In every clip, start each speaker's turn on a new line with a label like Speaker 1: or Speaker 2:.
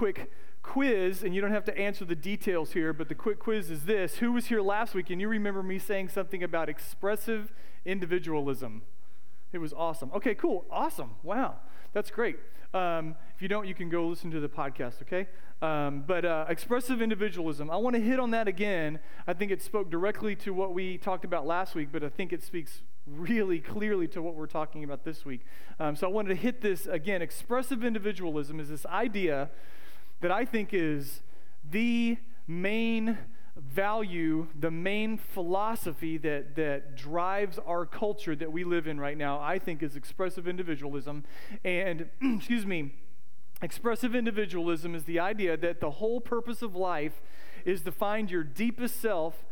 Speaker 1: quick quiz, and you don't have to answer the details here, but the quick quiz is this Who was here last week and you remember me saying something about expressive individualism? It was awesome. Okay, cool. Awesome. Wow. That's great. Um, if you don't, you can go listen to the podcast, okay? Um, but uh, expressive individualism, I want to hit on that again. I think it spoke directly to what we talked about last week, but I think it speaks really clearly to what we're talking about this week. Um, so I wanted to hit this again. Expressive individualism is this idea that I think is the main value, the main philosophy that, that drives our culture that we live in right now, I think is expressive individualism. And, excuse me, expressive individualism is the idea that the whole purpose of life is to find your deepest self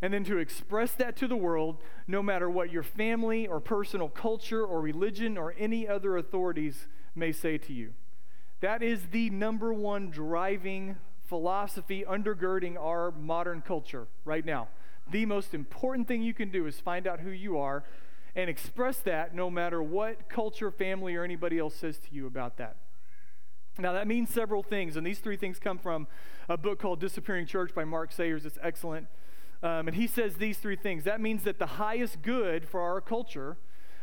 Speaker 1: and then to express that to the world, no matter what your family or personal culture or religion or any other authorities may say to you. That is the number one driving philosophy undergirding our modern culture right now. The most important thing you can do is find out who you are and express that no matter what culture, family, or anybody else says to you about that. Now, that means several things, and these three things come from a book called Disappearing Church by Mark Sayers. It's excellent. Um, and he says these three things. That means that the highest good for our culture,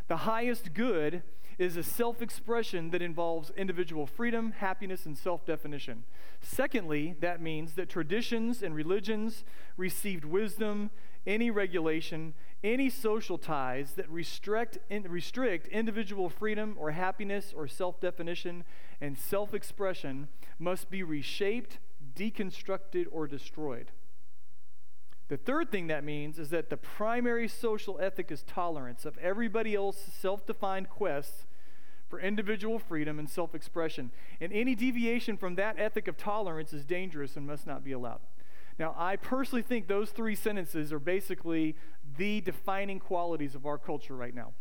Speaker 1: the highest good is a self expression that involves individual freedom, happiness, and self definition. Secondly, that means that traditions and religions received wisdom, any regulation, any social ties that restrict, restrict individual freedom or happiness or self definition and self expression must be reshaped, deconstructed, or destroyed. The third thing that means is that the primary social ethic is tolerance of everybody else's self defined quests for individual freedom and self expression. And any deviation from that ethic of tolerance is dangerous and must not be allowed. Now, I personally think those three sentences are basically the defining qualities of our culture right now.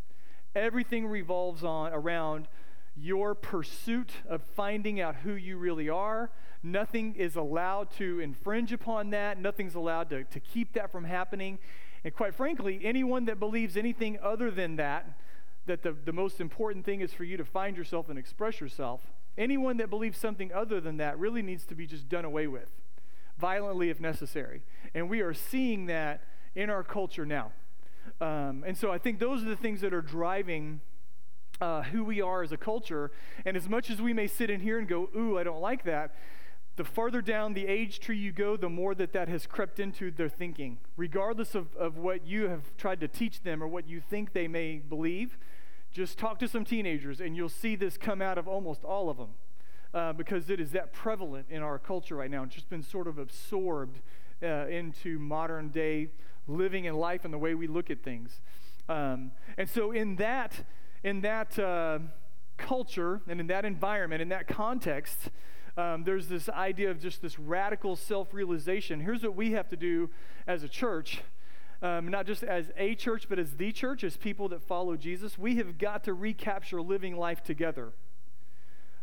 Speaker 1: Everything revolves on around your pursuit of finding out who you really are. Nothing is allowed to infringe upon that. Nothing's allowed to, to keep that from happening. And quite frankly, anyone that believes anything other than that that the, the most important thing is for you to find yourself and express yourself, anyone that believes something other than that really needs to be just done away with, violently if necessary. And we are seeing that in our culture now. Um, and so I think those are the things that are driving uh, who we are as a culture. And as much as we may sit in here and go, ooh, I don't like that, the farther down the age tree you go, the more that that has crept into their thinking. Regardless of, of what you have tried to teach them or what you think they may believe, just talk to some teenagers and you'll see this come out of almost all of them uh, because it is that prevalent in our culture right now. It's just been sort of absorbed uh, into modern day living and life and the way we look at things. Um, and so, in that, in that uh, culture and in that environment, in that context, um, there's this idea of just this radical self realization. Here's what we have to do as a church um, not just as a church, but as the church, as people that follow Jesus, we have got to recapture living life together.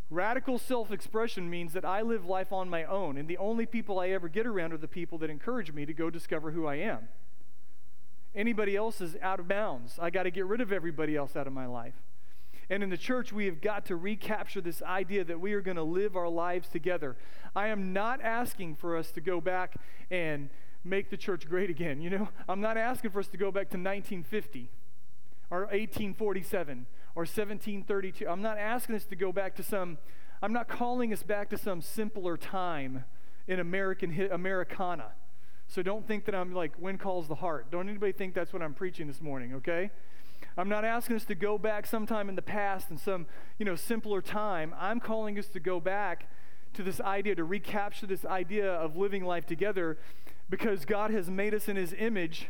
Speaker 1: Radical self expression means that I live life on my own, and the only people I ever get around are the people that encourage me to go discover who I am. Anybody else is out of bounds. I got to get rid of everybody else out of my life. And in the church, we have got to recapture this idea that we are going to live our lives together. I am not asking for us to go back and make the church great again. You know, I'm not asking for us to go back to 1950 or 1847 or 1732. I'm not asking us to go back to some, I'm not calling us back to some simpler time in American Americana. So don't think that I'm like, when calls the heart. Don't anybody think that's what I'm preaching this morning, okay? I'm not asking us to go back sometime in the past in some, you know, simpler time. I'm calling us to go back to this idea, to recapture this idea of living life together because God has made us in his image,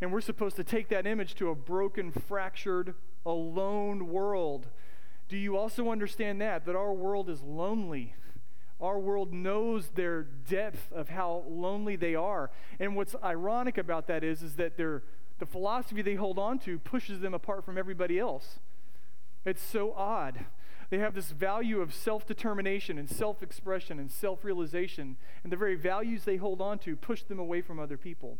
Speaker 1: and we're supposed to take that image to a broken, fractured, alone world. Do you also understand that? That our world is lonely. Our world knows their depth of how lonely they are. And what's ironic about that is, is that the philosophy they hold on to pushes them apart from everybody else. It's so odd. They have this value of self determination and self expression and self realization, and the very values they hold on to push them away from other people.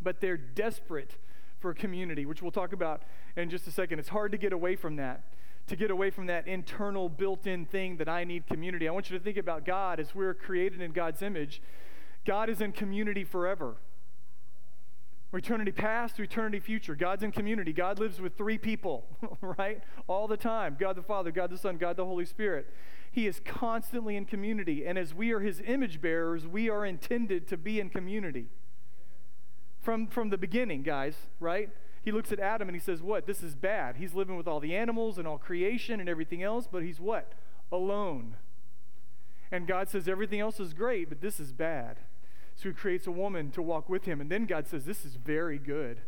Speaker 1: But they're desperate for community, which we'll talk about in just a second. It's hard to get away from that. to get away from that internal built in thing that I need community. I want you to think about God as we're created in God's image. God is in community forever. Eternity past to eternity future. God's in community. God lives with three people, right? All the time God the Father, God the Son, God the Holy Spirit. He is constantly in community. And as we are his image bearers, we are intended to be in community. From, from the beginning, guys, right? He looks at Adam and he says, What? This is bad. He's living with all the animals and all creation and everything else, but he's what? Alone. And God says, Everything else is great, but this is bad. So he creates a woman to walk with him. And then God says, This is very good.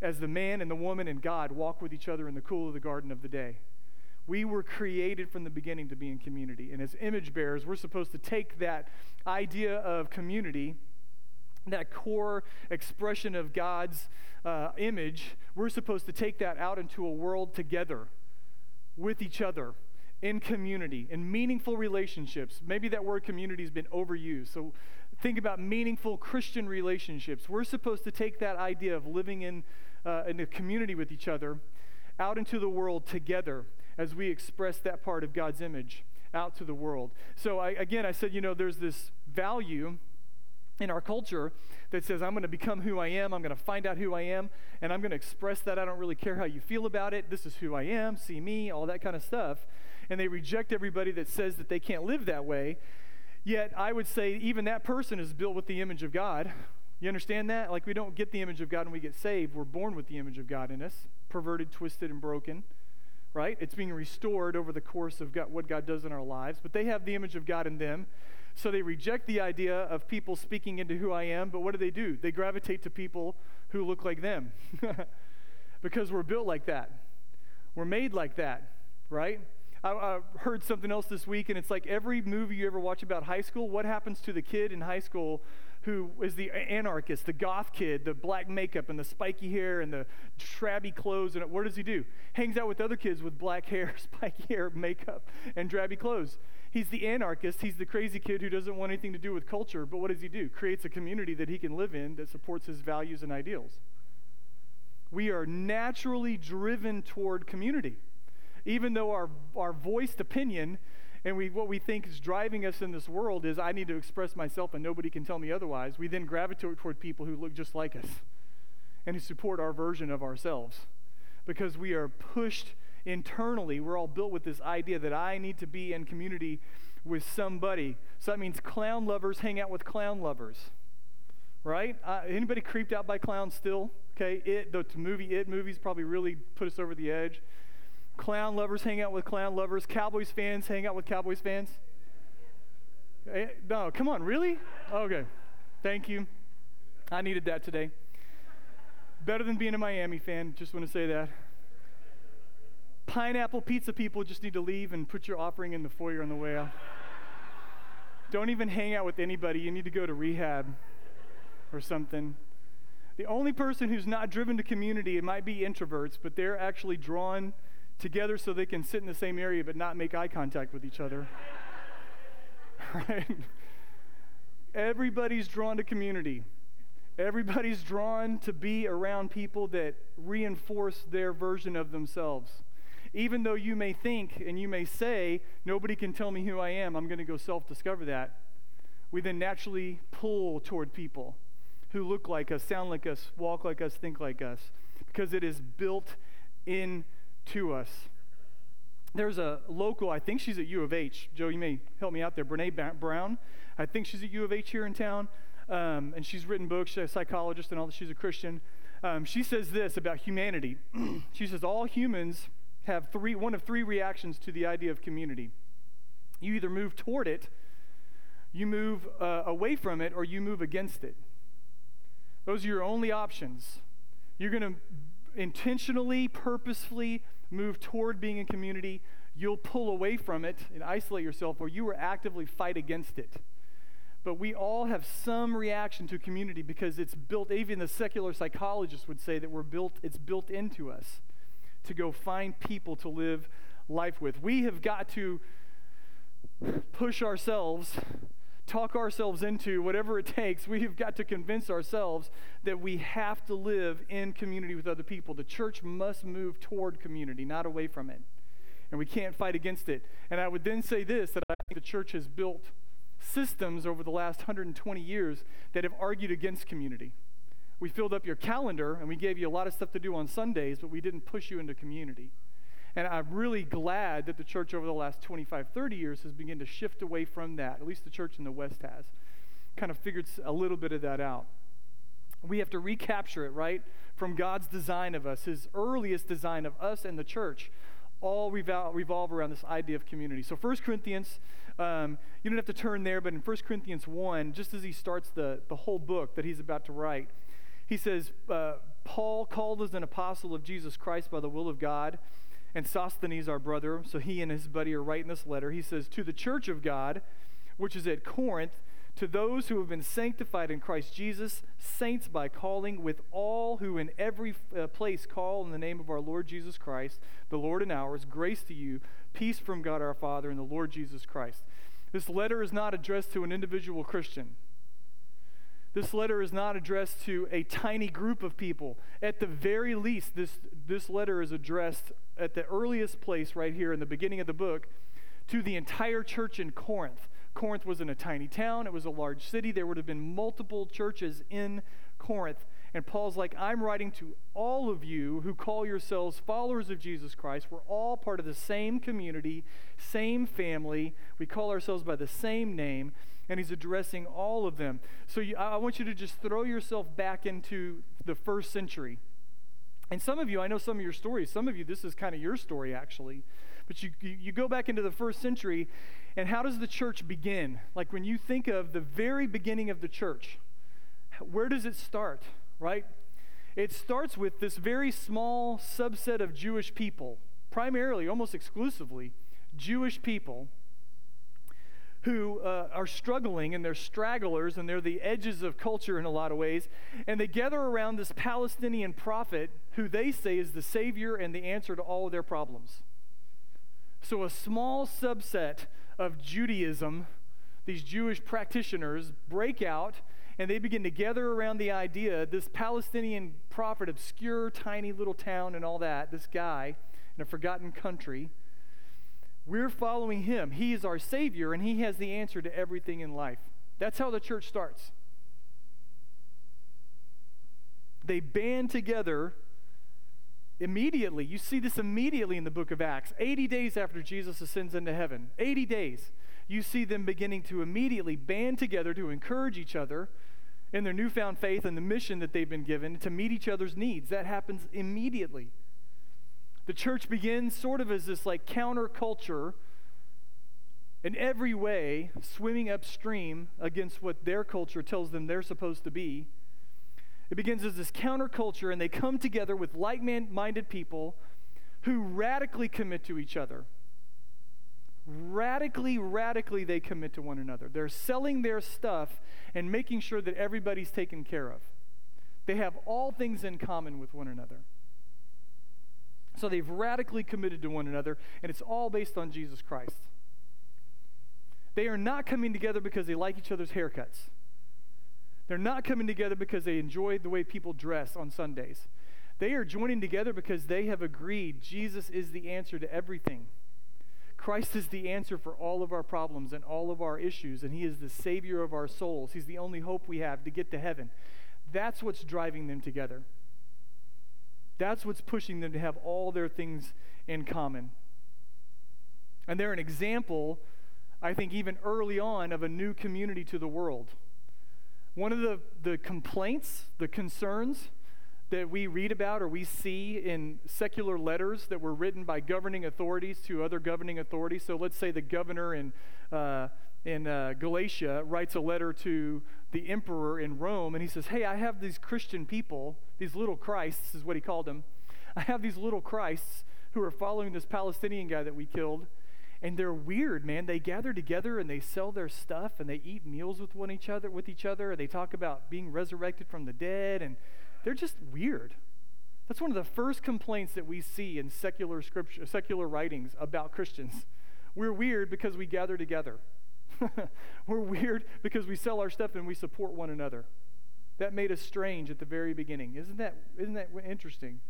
Speaker 1: As the man and the woman and God walk with each other in the cool of the garden of the day. We were created from the beginning to be in community. And as image bearers, we're supposed to take that idea of community, that core expression of God's uh, image, we're supposed to take that out into a world together with each other in community, in meaningful relationships. Maybe that word community has been overused. So think about meaningful Christian relationships. We're supposed to take that idea of living in, uh, in a community with each other out into the world together as we express that part of God's image out to the world. So, I, again, I said, you know, there's this value in our culture that says, I'm going to become who I am, I'm going to find out who I am, and I'm going to express that. I don't really care how you feel about it. This is who I am, see me, all that kind of stuff. And they reject everybody that says that they can't live that way. Yet, I would say, even that person is built with the image of God. You understand that? Like, we don't get the image of God when we get saved. We're born with the image of God in us, perverted, twisted, and broken right? It's being restored over the course of God, what God does in our lives. But they have the image of God in them. So they reject the idea of people speaking into who I am. But what do they do? They gravitate to people who look like them because we're built like that. We're made like that, right? I, I, heard something else this week, and it's like every movie you ever watch about high school, what happens to the kid in high school who is the anarchist, the goth kid, the black makeup and the spiky hair and the shabby clothes. And what does he do? Hangs out with other kids with black hair, spiky hair, makeup, and drabby clothes. He's the anarchist. He's the crazy kid who doesn't want anything to do with culture. But what does he do? Creates a community that he can live in that supports his values and ideals. We are naturally driven toward community. Even though our, our voiced opinion and we, what we think is driving us in this world is I need to express myself and nobody can tell me otherwise. We then gravitate toward people who look just like us and who support our version of ourselves because we are pushed internally. We're all built with this idea that I need to be in community with somebody. So that means clown lovers hang out with clown lovers, right? Uh, anybody creeped out by clowns still? Okay, it the movie It movies probably really put us over the edge. Clown lovers hang out with clown lovers. Cowboys fans hang out with Cowboys fans. Eh, no, come on, really? Okay. Thank you. I needed that today. Better than being a Miami fan, just want to say that. Pineapple pizza people just need to leave and put your offering in the foyer on the way out. Don't even hang out with anybody. You need to go to rehab or something. The only person who's not driven to community, it might be introverts, but they're actually drawn together so they can sit in the same area but not make eye contact with each other. right? Everybody's drawn to community. Everybody's drawn to be around people that reinforce their version of themselves. Even though you may think and you may say, nobody can tell me who I am, I'm going to go self discover that, we then naturally pull toward people who look like us, sound like us, walk like us, think like us, because it is built in to us. There's a local, I think she's at U of H. Joe, you may help me out there. Brene Brown. I think she's at U of H here in town. Um, and she's written books, she's a psychologist and all that. She's a Christian. Um, she says this about humanity. she says, All humans have three, one of three reactions to the idea of community. You either move toward it, you move uh, away from it, or you move against it. Those are your only options. You're going to intentionally, purposefully move toward being in community, you'll pull away from it and isolate yourself, or you will actively fight against it. But we all have some reaction to community because it's built, even the secular psychologists would say that we're built, it's built into us to go find people to live life with. We have got to push ourselves talk ourselves into whatever it takes. We've got to convince ourselves that we have to live in community with other people. The church must move toward community, not away from it. and we can't fight against it. And I would then say this that I think the church has built systems over the last 120 years that have argued against community. We filled up your calendar and we gave you a lot of stuff to do on Sundays, but we didn't push you into community. And I'm really glad that the church over the last 25, 30 years has begun to shift away from that. At least the church in the West has. Kind of figured a little bit of that out. We have to recapture it, right? From God's design of us, His earliest design of us and the church, all revolve, revolve around this idea of community. So 1 Corinthians, um, you don't have to turn there, but in 1 Corinthians 1, just as he starts the, the whole book that he's about to write, he says, uh, Paul, called as an apostle of Jesus Christ by the will of God, and Sosthenes, our brother, so he and his buddy are writing this letter. He says, To the church of God, which is at Corinth, to those who have been sanctified in Christ Jesus, saints by calling, with all who in every uh, place call in the name of our Lord Jesus Christ, the Lord and ours, grace to you, peace from God our Father and the Lord Jesus Christ. This letter is not addressed to an individual Christian. This letter is not addressed to a tiny group of people. At the very least, this, this letter is addressed at the earliest place right here in the beginning of the book to the entire church in Corinth. Corinth wasn't a tiny town, it was a large city. There would have been multiple churches in Corinth. And Paul's like, I'm writing to all of you who call yourselves followers of Jesus Christ. We're all part of the same community, same family. We call ourselves by the same name. And he's addressing all of them. So you, I want you to just throw yourself back into the first century. And some of you, I know some of your stories. Some of you, this is kind of your story, actually. But you, you, you go back into the first century, and how does the church begin? Like when you think of the very beginning of the church, where does it start, right? It starts with this very small subset of Jewish people, primarily, almost exclusively, Jewish people who uh, are struggling and they're stragglers and they're the edges of culture in a lot of ways. And they gather around this Palestinian prophet who they say is the savior and the answer to all of their problems. So, a small subset of Judaism, these Jewish practitioners break out and they begin to gather around the idea this Palestinian prophet, obscure, tiny little town and all that, this guy in a forgotten country. We're following him. He is our Savior, and he has the answer to everything in life. That's how the church starts. They band together Immediately, you see this immediately in the book of Acts. 80 days after Jesus ascends into heaven, 80 days, you see them beginning to immediately band together to encourage each other in their newfound faith and the mission that they've been given to meet each other's needs. That happens immediately. The church begins sort of as this like counterculture in every way, swimming upstream against what their culture tells them they're supposed to be it begins as this counterculture, and they come together with like minded people who radically commit to each other. Radically, radically, they commit to one another. They're selling their stuff and making sure that everybody's taken care of. They have all things in common with one another. So they've radically committed to one another, and it's all based on Jesus Christ. They are not coming together because they like each other's haircuts. They're not coming together because they enjoy the way people dress on Sundays. They are joining together because they have agreed Jesus is the answer to everything. Christ is the answer for all of our problems and all of our issues, and He is the Savior of our souls. He's the only hope we have to get to heaven. That's what's driving them together. That's what's pushing them to have all their things in common. And they're an example, I think, even early on, of a new community to the world. One of the, the complaints, the concerns that we read about or we see in secular letters that were written by governing authorities to other governing authorities. So let's say the governor in, uh, in uh, Galatia writes a letter to the emperor in Rome, and he says, Hey, I have these Christian people, these little Christs, is what he called them. I have these little Christs who are following this Palestinian guy that we killed, and they're weird, man. They gather together and they sell their stuff and they eat meals with one each other with each other. They talk about being resurrected from the dead and they're just weird. That's one of the first complaints that we see in secular scripture, secular writings about Christians. We're weird because we gather together. We're weird because we sell our stuff and we support one another. That made us strange at the very beginning. Isn't that, isn't that interesting?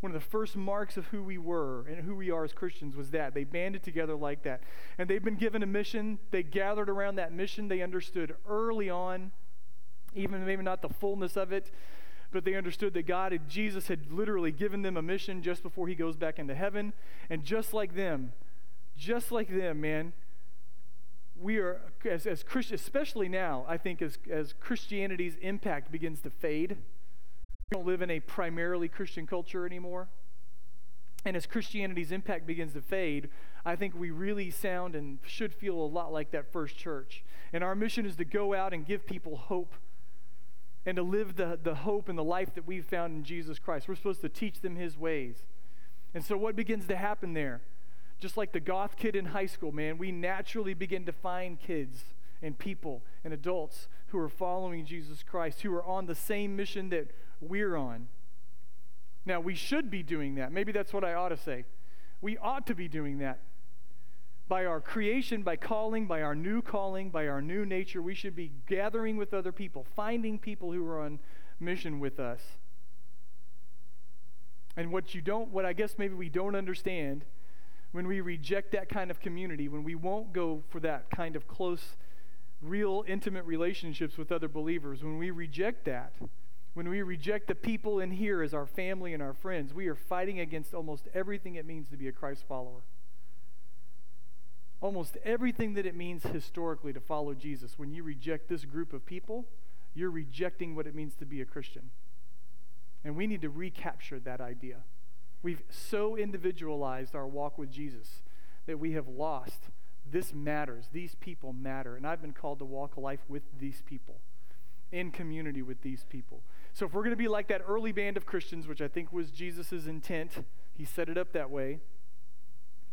Speaker 1: One of the first marks of who we were and who we are as Christians was that. They banded together like that. And they've been given a mission. They gathered around that mission. They understood early on, even maybe not the fullness of it, but they understood that God, had, Jesus, had literally given them a mission just before he goes back into heaven. And just like them, just like them, man, we are, as, as Christians, especially now, I think as, as Christianity's impact begins to fade, we don't live in a primarily Christian culture anymore. And as Christianity's impact begins to fade, I think we really sound and should feel a lot like that first church. And our mission is to go out and give people hope and to live the, the hope and the life that we've found in Jesus Christ. We're supposed to teach them his ways. And so, what begins to happen there? Just like the goth kid in high school, man, we naturally begin to find kids and people and adults who are following Jesus Christ, who are on the same mission that we're on. Now, we should be doing that. Maybe that's what I ought to say. We ought to be doing that by our creation, by calling, by our new calling, by our new nature, we should be gathering with other people, finding people who are on mission with us. And what you don't, what I guess maybe we don't understand when we reject that kind of community, when we won't go for that kind of close, real, intimate relationships with other believers, when we reject that, when we reject the people in here as our family and our friends, we are fighting against almost everything it means to be a Christ follower almost everything that it means historically to follow Jesus. When you reject this group of people, you're rejecting what it means to be a Christian. And we need to recapture that idea. We've so individualized our walk with Jesus that we have lost this matters. These people matter. And I've been called to walk a life with these people, in community with these people. So if we're going to be like that early band of Christians, which I think was Jesus' intent, he set it up that way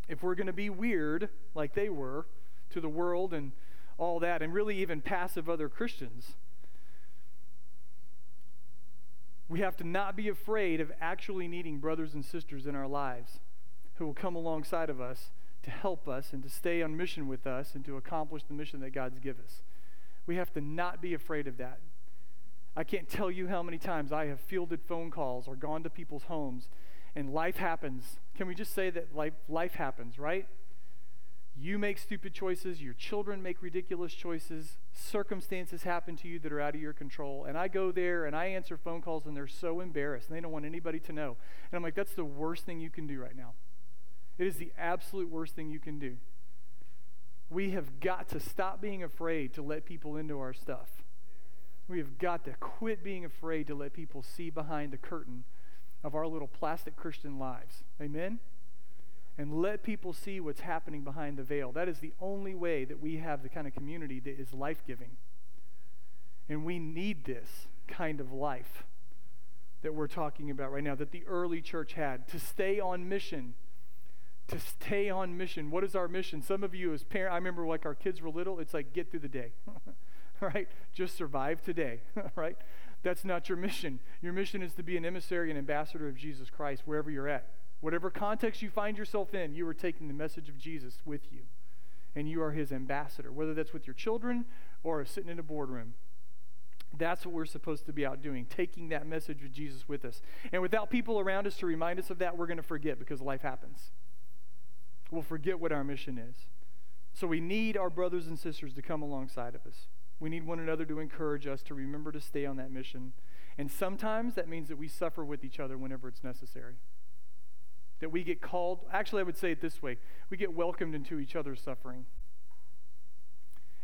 Speaker 1: if we're going to be weird like they were to the world and all that, and really even passive other Christians, we have to not be afraid of actually needing brothers and sisters in our lives who will come alongside of us to help us and to stay on mission with us and to accomplish the mission that God's given us. We have to not be afraid of that. I can't tell you how many times I have fielded phone calls or gone to people's homes and life happens. Can we just say that life, life happens, right? You make stupid choices, your children make ridiculous choices, circumstances happen to you that are out of your control. And I go there and I answer phone calls and they're so embarrassed and they don't want anybody to know. And I'm like, that's the worst thing you can do right now. It is the absolute worst thing you can do. We have got to stop being afraid to let people into our stuff. We have got to quit being afraid to let people see behind the curtain of our little plastic Christian lives. Amen? And let people see what's happening behind the veil. That is the only way that we have the kind of community that is life giving. And we need this kind of life that we're talking about right now, that the early church had to stay on mission. To stay on mission. What is our mission? Some of you, as parents, I remember like our kids were little, it's like get through the day. right? Just survive today, right? That's not your mission. Your mission is to be an emissary and ambassador of Jesus Christ wherever you're at. Whatever context you find yourself in, you are taking the message of Jesus with you. And you are his ambassador, whether that's with your children or sitting in a boardroom. That's what we're supposed to be out doing, taking that message of Jesus with us. And without people around us to remind us of that, we're going to forget because life happens. We'll forget what our mission is. So we need our brothers and sisters to come alongside of us. We need one another to encourage us to remember to stay on that mission. And sometimes that means that we suffer with each other whenever it's necessary. That we get called, actually, I would say it this way we get welcomed into each other's suffering.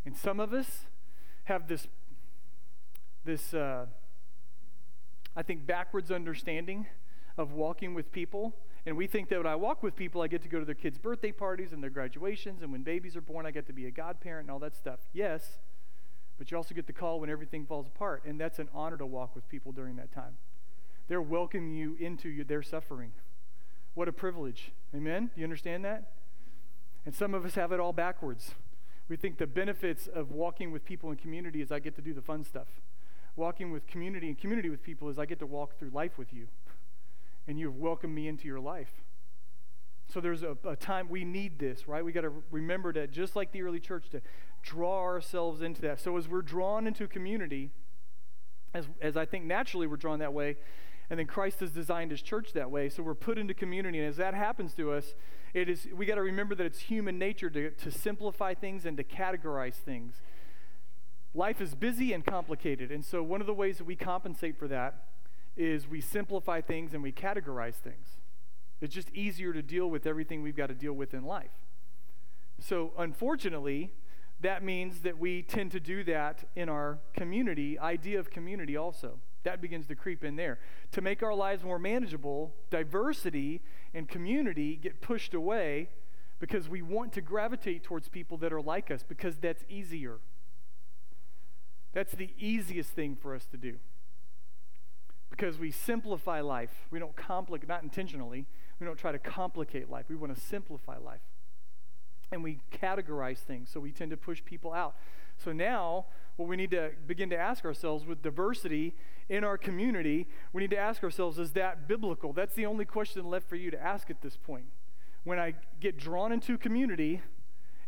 Speaker 1: And some of us have this, this uh, I think, backwards understanding of walking with people. And we think that when I walk with people, I get to go to their kids' birthday parties and their graduations, and when babies are born, I get to be a godparent and all that stuff. Yes, but you also get the call when everything falls apart, and that's an honor to walk with people during that time. They're welcoming you into your, their suffering. What a privilege. Amen? Do you understand that? And some of us have it all backwards. We think the benefits of walking with people in community is I get to do the fun stuff. Walking with community and community with people is I get to walk through life with you. And you have welcomed me into your life. So there's a, a time we need this, right? We got to remember that just like the early church, to draw ourselves into that. So as we're drawn into community, as, as I think naturally we're drawn that way, And then Christ has designed his church that way. So we're put into community. And as that happens to us, it is we got to remember that it's human nature to, to simplify things and to categorize things. Life is busy and complicated. And so one of the ways that we compensate for that is we simplify things and we categorize things. It's just easier to deal with everything we've got to deal with in life. So unfortunately, that means that we tend to do that in our community, idea of community also. That begins to creep in there. To make our lives more manageable, diversity and community get pushed away because we want to gravitate towards people that are like us because that's easier. That's the easiest thing for us to do. Because we simplify life. We don't complicate, not intentionally, we don't try to complicate life. We want to simplify life and we categorize things, so we tend to push people out. So now, what we need to begin to ask ourselves with diversity in our community, we need to ask ourselves, is that biblical? That's the only question left for you to ask at this point. When I get drawn into community,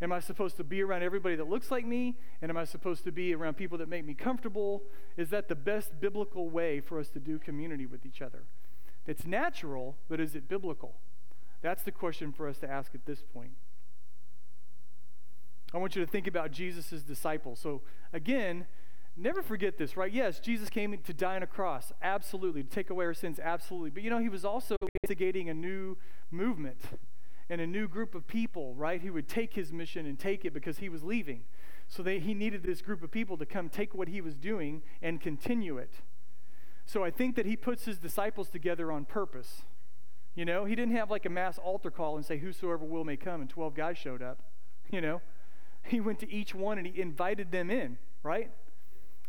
Speaker 1: am I supposed to be around everybody that looks like me? And am I supposed to be around people that make me comfortable? Is that the best biblical way for us to do community with each other? It's natural, but is it biblical? That's the question for us to ask at this point. I want you to think about Jesus' disciples. So, again, never forget this, right? Yes, Jesus came to die on a cross, absolutely, to take away our sins, absolutely. But you know, he was also instigating a new movement and a new group of people, right? Who would take his mission and take it because he was leaving. So they, he needed this group of people to come take what he was doing and continue it. So I think that he puts his disciples together on purpose. You know, he didn't have like a mass altar call and say, Whosoever will may come, and 12 guys showed up. You know, he went to each one and he invited them in, right?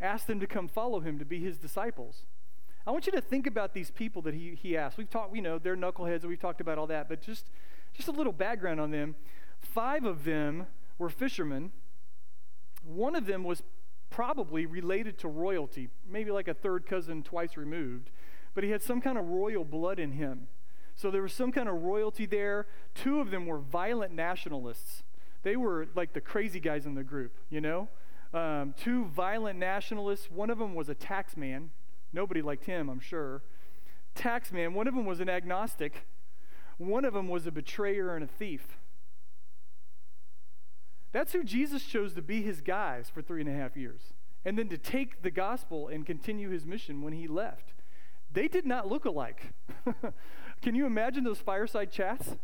Speaker 1: Asked them to come follow him to be his disciples. I want you to think about these people that he, he asked. We've talked, you know, they're knuckleheads, we've talked about all that, but just, just a little background on them. Five of them were fishermen. One of them was probably related to royalty, maybe like a third cousin twice removed, but he had some kind of royal blood in him. So there was some kind of royalty there. Two of them were violent nationalists they were like the crazy guys in the group, you know? Um, two violent nationalists. One of them was a tax man. Nobody liked him, I'm sure. Tax man. One of them was an agnostic. One of them was a betrayer and a thief. That's who Jesus chose to be his guys for three and a half years. And then to take the gospel and continue his mission when he left. They did not look alike. Can you imagine those fireside chats?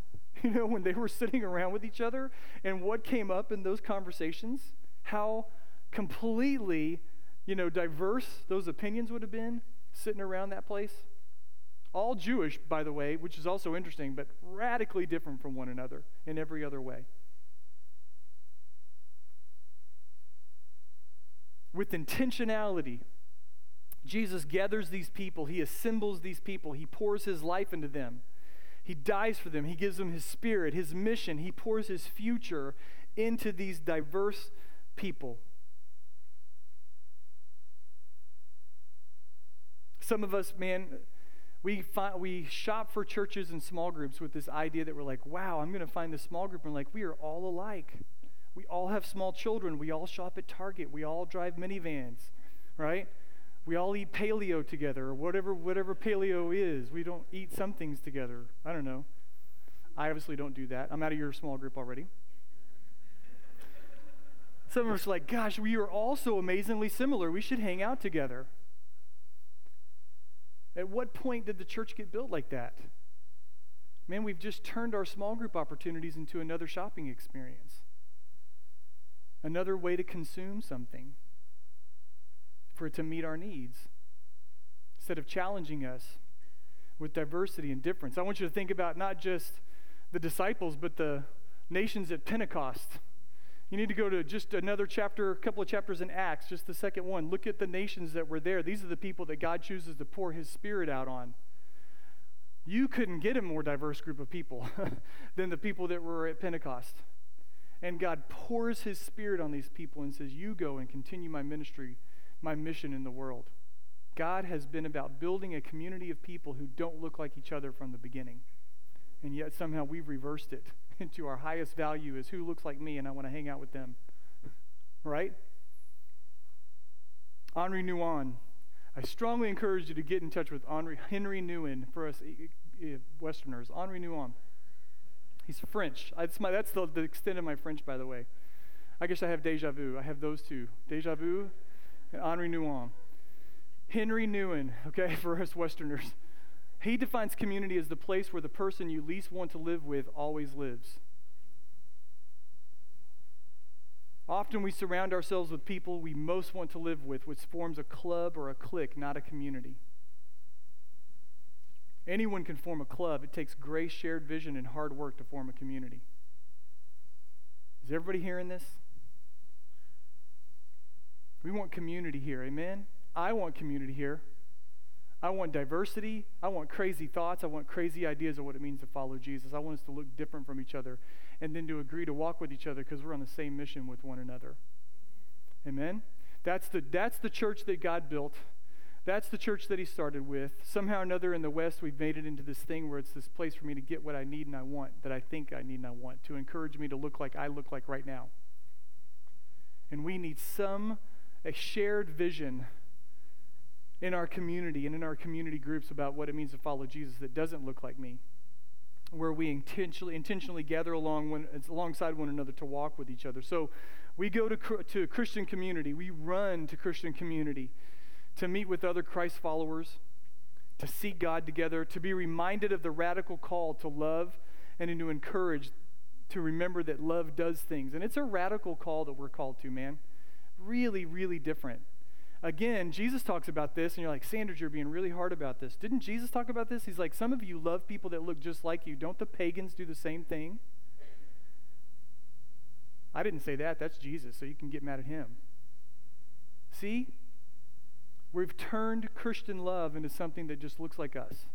Speaker 1: you know, when they were sitting around with each other and what came up in those conversations, how completely, you know, diverse those opinions would have been sitting around that place. All Jewish, by the way, which is also interesting, but radically different from one another in every other way. With intentionality, Jesus gathers these people, he assembles these people, he pours his life into them. He dies for them. He gives them his spirit, his mission. He pours his future into these diverse people. Some of us, man, we, find, we shop for churches and small groups with this idea that we're like, wow, I'm going to find this small group. And like, we are all alike. We all have small children. We all shop at Target. We all drive minivans, right? We all eat paleo together or whatever whatever paleo is. We don't eat some things together. I don't know. I obviously don't do that. I'm out of your small group already. Some of us are like gosh we are all so amazingly similar. We should hang out together. At what point did the church get built like that? Man we've just turned our small group opportunities into another shopping experience. Another way to consume something for it to meet our needs instead of challenging us with diversity and difference. I want you to think about not just the disciples, but the nations at Pentecost. You need to go to just another chapter, a couple of chapters in Acts, just the second one. Look at the nations that were there. These are the people that God chooses to pour his spirit out on. You couldn't get a more diverse group of people than the people that were at Pentecost. And God pours his spirit on these people and says, You go and continue my ministry my mission in the world. God has been about building a community of people who don't look like each other from the beginning. And yet somehow we've reversed it into our highest value is who looks like me and I want to hang out with them. right? Henri Nouwen, I strongly encourage you to get in touch with Henri, Henry Nouwen for us eh, eh, eh, Westerners. Henri Nouwen. He's French. That's, my, that's the, the extent of my French, by the way. I guess I have deja vu. I have those two deja vu and Henri Nouwen. Henry Nouwen, okay, for us Westerners. He defines community as the place where the person you least want to live with always lives. Often we surround ourselves with people we most want to live with, which forms a club or a clique, not a community. Anyone can form a club. It takes grace, shared vision, and hard work to form a community. Is everybody hearing this? We want community here, amen? I want community here. I want diversity. I want crazy thoughts. I want crazy ideas of what it means to follow Jesus. I want us to look different from each other and then to agree to walk with each other because we're on the same mission with one another. Amen? That's the, that's the church that God built. That's the church that He started with. Somehow or another in the West, we've made it into this thing where it's this place for me to get what I need and I want, that I think I need and I want, to encourage me to look like I look like right now. And we need some, a shared vision in our community and in our community groups about what it means to follow Jesus that doesn't look like me where we intentionally intentionally gather along when, alongside one another to walk with each other. So we go to, to Christian community, we run to Christian community to meet with other Christ followers, to seek God together, to be reminded of the radical call to love and to encourage to remember that love does things. And it's a radical call that we're called to, man. Really, really different. Again, Jesus talks about this, and you're like, Sanders, you're being really hard about this. Didn't Jesus talk about this? He's like, some of you love people that look just like you. Don't the pagans do the same thing? I didn't say that. That's Jesus, so you can get mad at him. See? We've turned Christian love into something that just looks like us.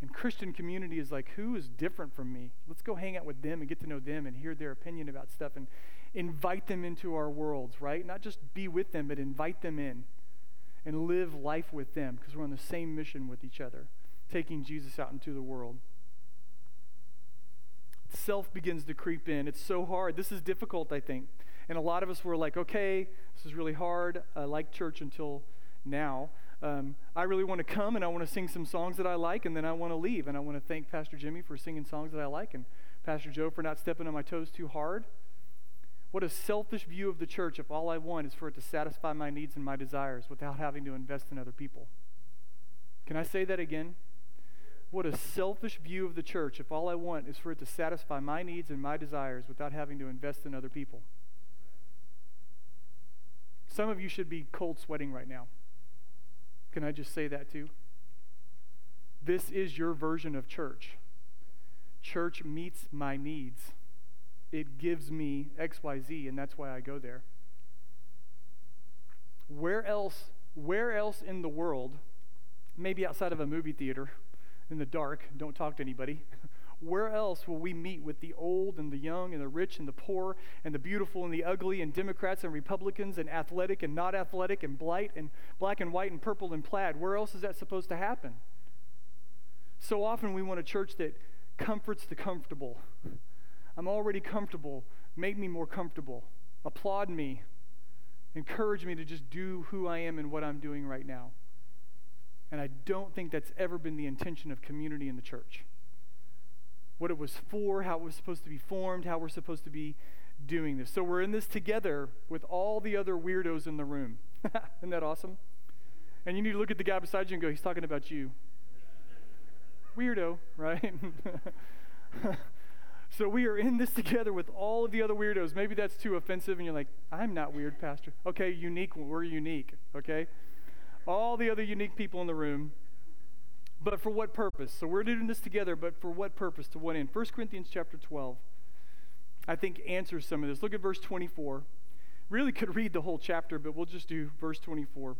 Speaker 1: And Christian community is like, who is different from me? Let's go hang out with them and get to know them and hear their opinion about stuff and invite them into our worlds, right? Not just be with them, but invite them in and live life with them because we're on the same mission with each other, taking Jesus out into the world. Self begins to creep in. It's so hard. This is difficult, I think. And a lot of us were like, okay, this is really hard. I like church until now. Um, I really want to come and I want to sing some songs that I like, and then I want to leave. And I want to thank Pastor Jimmy for singing songs that I like, and Pastor Joe for not stepping on my toes too hard. What a selfish view of the church if all I want is for it to satisfy my needs and my desires without having to invest in other people. Can I say that again? What a selfish view of the church if all I want is for it to satisfy my needs and my desires without having to invest in other people. Some of you should be cold sweating right now. Can I just say that too? This is your version of church. Church meets my needs it gives me XYZ, and that's why I go there. Where else, where else in the world, maybe outside of a movie theater in the dark, don't talk to anybody, where else will we meet with the old and the young and the rich and the poor and the beautiful and the ugly and Democrats and Republicans and athletic and not athletic and blight and black and white and purple and plaid? Where else is that supposed to happen? So often we want a church that comforts the comfortable I'm already comfortable. Make me more comfortable. Applaud me. Encourage me to just do who I am and what I'm doing right now. And I don't think that's ever been the intention of community in the church. What it was for, how it was supposed to be formed, how we're supposed to be doing this. So we're in this together with all the other weirdos in the room. Isn't that awesome? And you need to look at the guy beside you and go, he's talking about you. Weirdo, right? So we are in this together with all of the other weirdos. Maybe that's too offensive, and you're like, I'm not weird, Pastor. Okay, unique. We're unique, okay? All the other unique people in the room. But for what purpose? So we're doing this together, but for what purpose? To what end? 1 Corinthians chapter 12, I think, answers some of this. Look at verse 24. Really could read the whole chapter, but we'll just do verse 24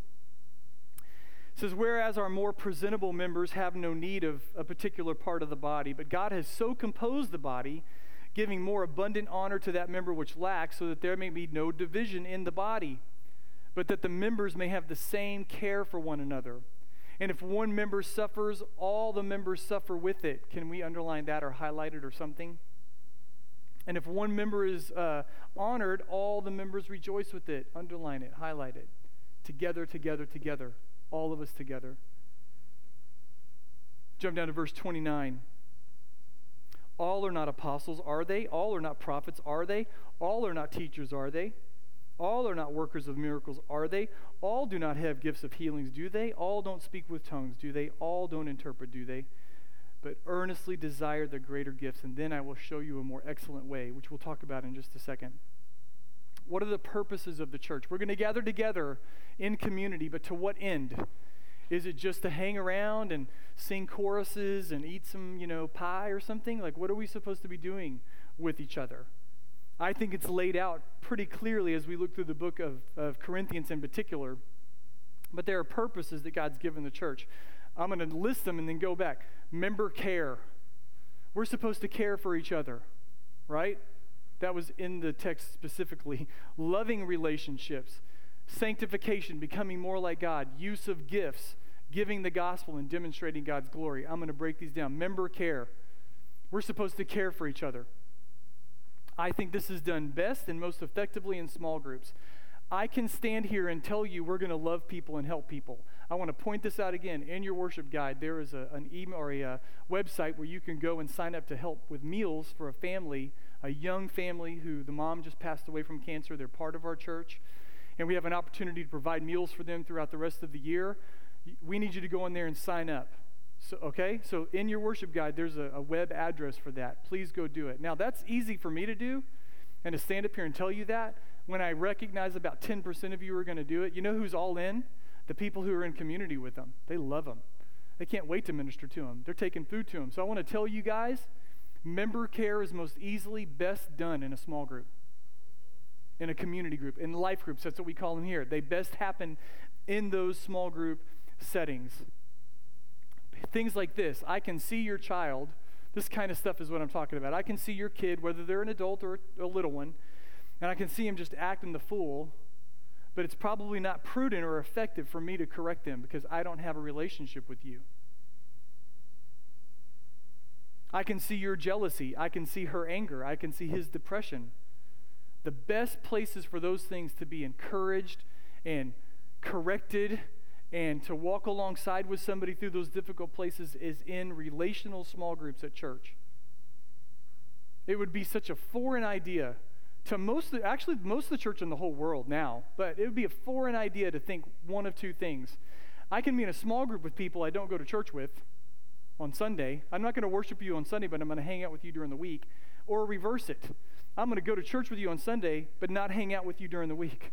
Speaker 1: says, Whereas our more presentable members have no need of a particular part of the body, but God has so composed the body, giving more abundant honor to that member which lacks, so that there may be no division in the body, but that the members may have the same care for one another. And if one member suffers, all the members suffer with it. Can we underline that or highlight it or something? And if one member is uh, honored, all the members rejoice with it. Underline it, highlight it. Together, together, together all of us together. Jump down to verse 29. All are not apostles, are they? All are not prophets, are they? All are not teachers, are they? All are not workers of miracles, are they? All do not have gifts of healings, do they? All don't speak with tongues, do they? All don't interpret, do they? But earnestly desire the greater gifts, and then I will show you a more excellent way, which we'll talk about in just a second. What are the purposes of the church? We're going to gather together in community, but to what end? Is it just to hang around and sing choruses and eat some, you know, pie or something? Like, what are we supposed to be doing with each other? I think it's laid out pretty clearly as we look through the book of, of Corinthians in particular. But there are purposes that God's given the church. I'm going to list them and then go back. Member care. We're supposed to care for each other, right? That was in the text specifically. Loving relationships, sanctification, becoming more like God, use of gifts, giving the gospel and demonstrating God's glory. I'm going to break these down. Member care. We're supposed to care for each other. I think this is done best and most effectively in small groups. I can stand here and tell you we're going to love people and help people. I want to point this out again. In your worship guide, there is a, an email or a, a uh, website where you can go and sign up to help with meals for a family, a young family who the mom just passed away from cancer. They're part of our church. And we have an opportunity to provide meals for them throughout the rest of the year. We need you to go in there and sign up. So, okay, so in your worship guide, there's a, a web address for that. Please go do it. Now, that's easy for me to do and to stand up here and tell you that when I recognize about 10% of you are going to do it. You know who's all in? The people who are in community with them. They love them. They can't wait to minister to them. They're taking food to them. So I want to tell you guys member care is most easily best done in a small group, in a community group, in life groups. That's what we call them here. They best happen in those small group settings things like this I can see your child. This kind of stuff is what I'm talking about. I can see your kid, whether they're an adult or a little one, and I can see him just acting the fool, but it's probably not prudent or effective for me to correct them because I don't have a relationship with you. I can see your jealousy. I can see her anger. I can see his depression. The best places for those things to be encouraged and corrected and to walk alongside with somebody through those difficult places is in relational small groups at church. It would be such a foreign idea to most, actually, most of the church in the whole world now, but it would be a foreign idea to think one of two things. I can be in a small group with people I don't go to church with on Sunday. I'm not going to worship you on Sunday, but I'm going to hang out with you during the week. Or reverse it. I'm going to go to church with you on Sunday, but not hang out with you during the week.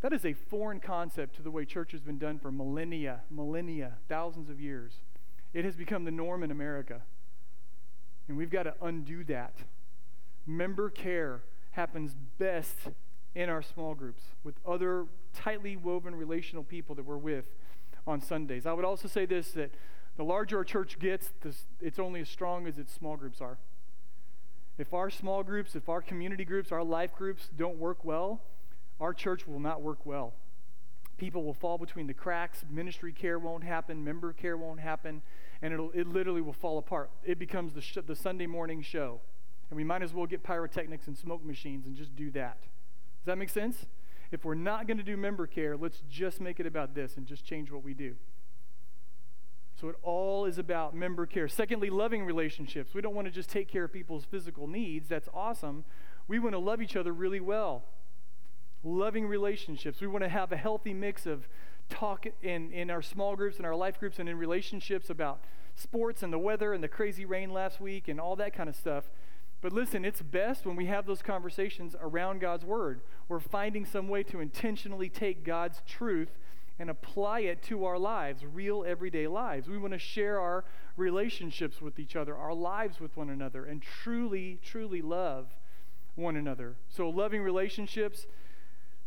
Speaker 1: That is a foreign concept to the way church has been done for millennia, millennia, thousands of years. It has become the norm in America. And we've got to undo that. Member care happens best in our small groups with other tightly woven relational people that we're with on Sundays. I would also say this that the larger our church gets, it's only as strong as its small groups are. If our small groups, if our community groups, our life groups don't work well, our church will not work well. People will fall between the cracks. Ministry care won't happen. Member care won't happen. And it'll, it literally will fall apart. It becomes the, sh- the Sunday morning show. And we might as well get pyrotechnics and smoke machines and just do that. Does that make sense? If we're not going to do member care, let's just make it about this and just change what we do. So it all is about member care. Secondly, loving relationships. We don't want to just take care of people's physical needs. That's awesome. We want to love each other really well loving relationships. We want to have a healthy mix of talk in, in our small groups and our life groups and in relationships about sports and the weather and the crazy rain last week and all that kind of stuff. But listen, it's best when we have those conversations around God's Word. We're finding some way to intentionally take God's truth and apply it to our lives, real everyday lives. We want to share our relationships with each other, our lives with one another, and truly, truly love one another. So, loving relationships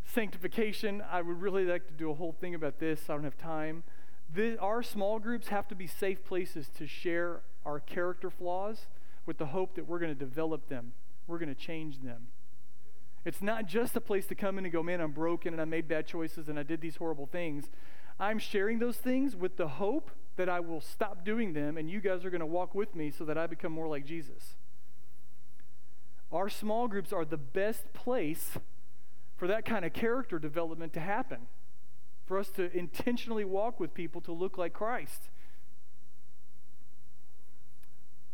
Speaker 1: sanctification, I would really like to do a whole thing about this. I don't have time. The, our small groups have to be safe places to share our character flaws with the hope that we're going to develop them, we're going to change them. It's not just a place to come in and go, man, I'm broken and I made bad choices and I did these horrible things. I'm sharing those things with the hope that I will stop doing them and you guys are going to walk with me so that I become more like Jesus. Our small groups are the best place for that kind of character development to happen. for us to intentionally walk with people to look like Christ.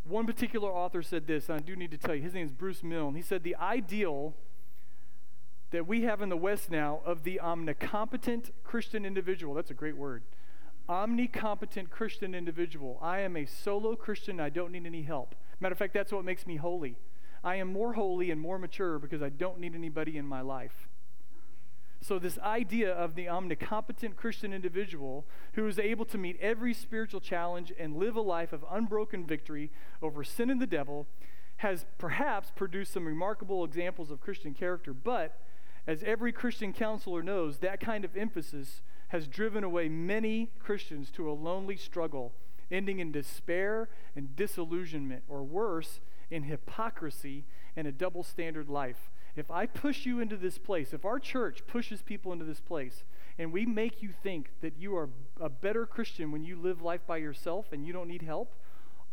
Speaker 1: One particular author said this, and I do need to tell you, his name is Bruce Milne. He said, The ideal that we have in the West now of the omnicompetent Christian individual, that's a great word. Omnicompetent Christian individual. I am a solo Christian, I don't need any help. Matter of fact, that's what makes me holy. I am more holy and more mature because I don't need anybody in my life. So, this idea of the omnicompetent Christian individual who is able to meet every spiritual challenge and live a life of unbroken victory over sin and the devil has perhaps produced some remarkable examples of Christian character. But, as every Christian counselor knows, that kind of emphasis has driven away many Christians to a lonely struggle, ending in despair and disillusionment, or worse, in hypocrisy and a double standard life. If I push you into this place, if our church pushes people into this place, and we make you think that you are a better Christian when you live life by yourself and you don't need help,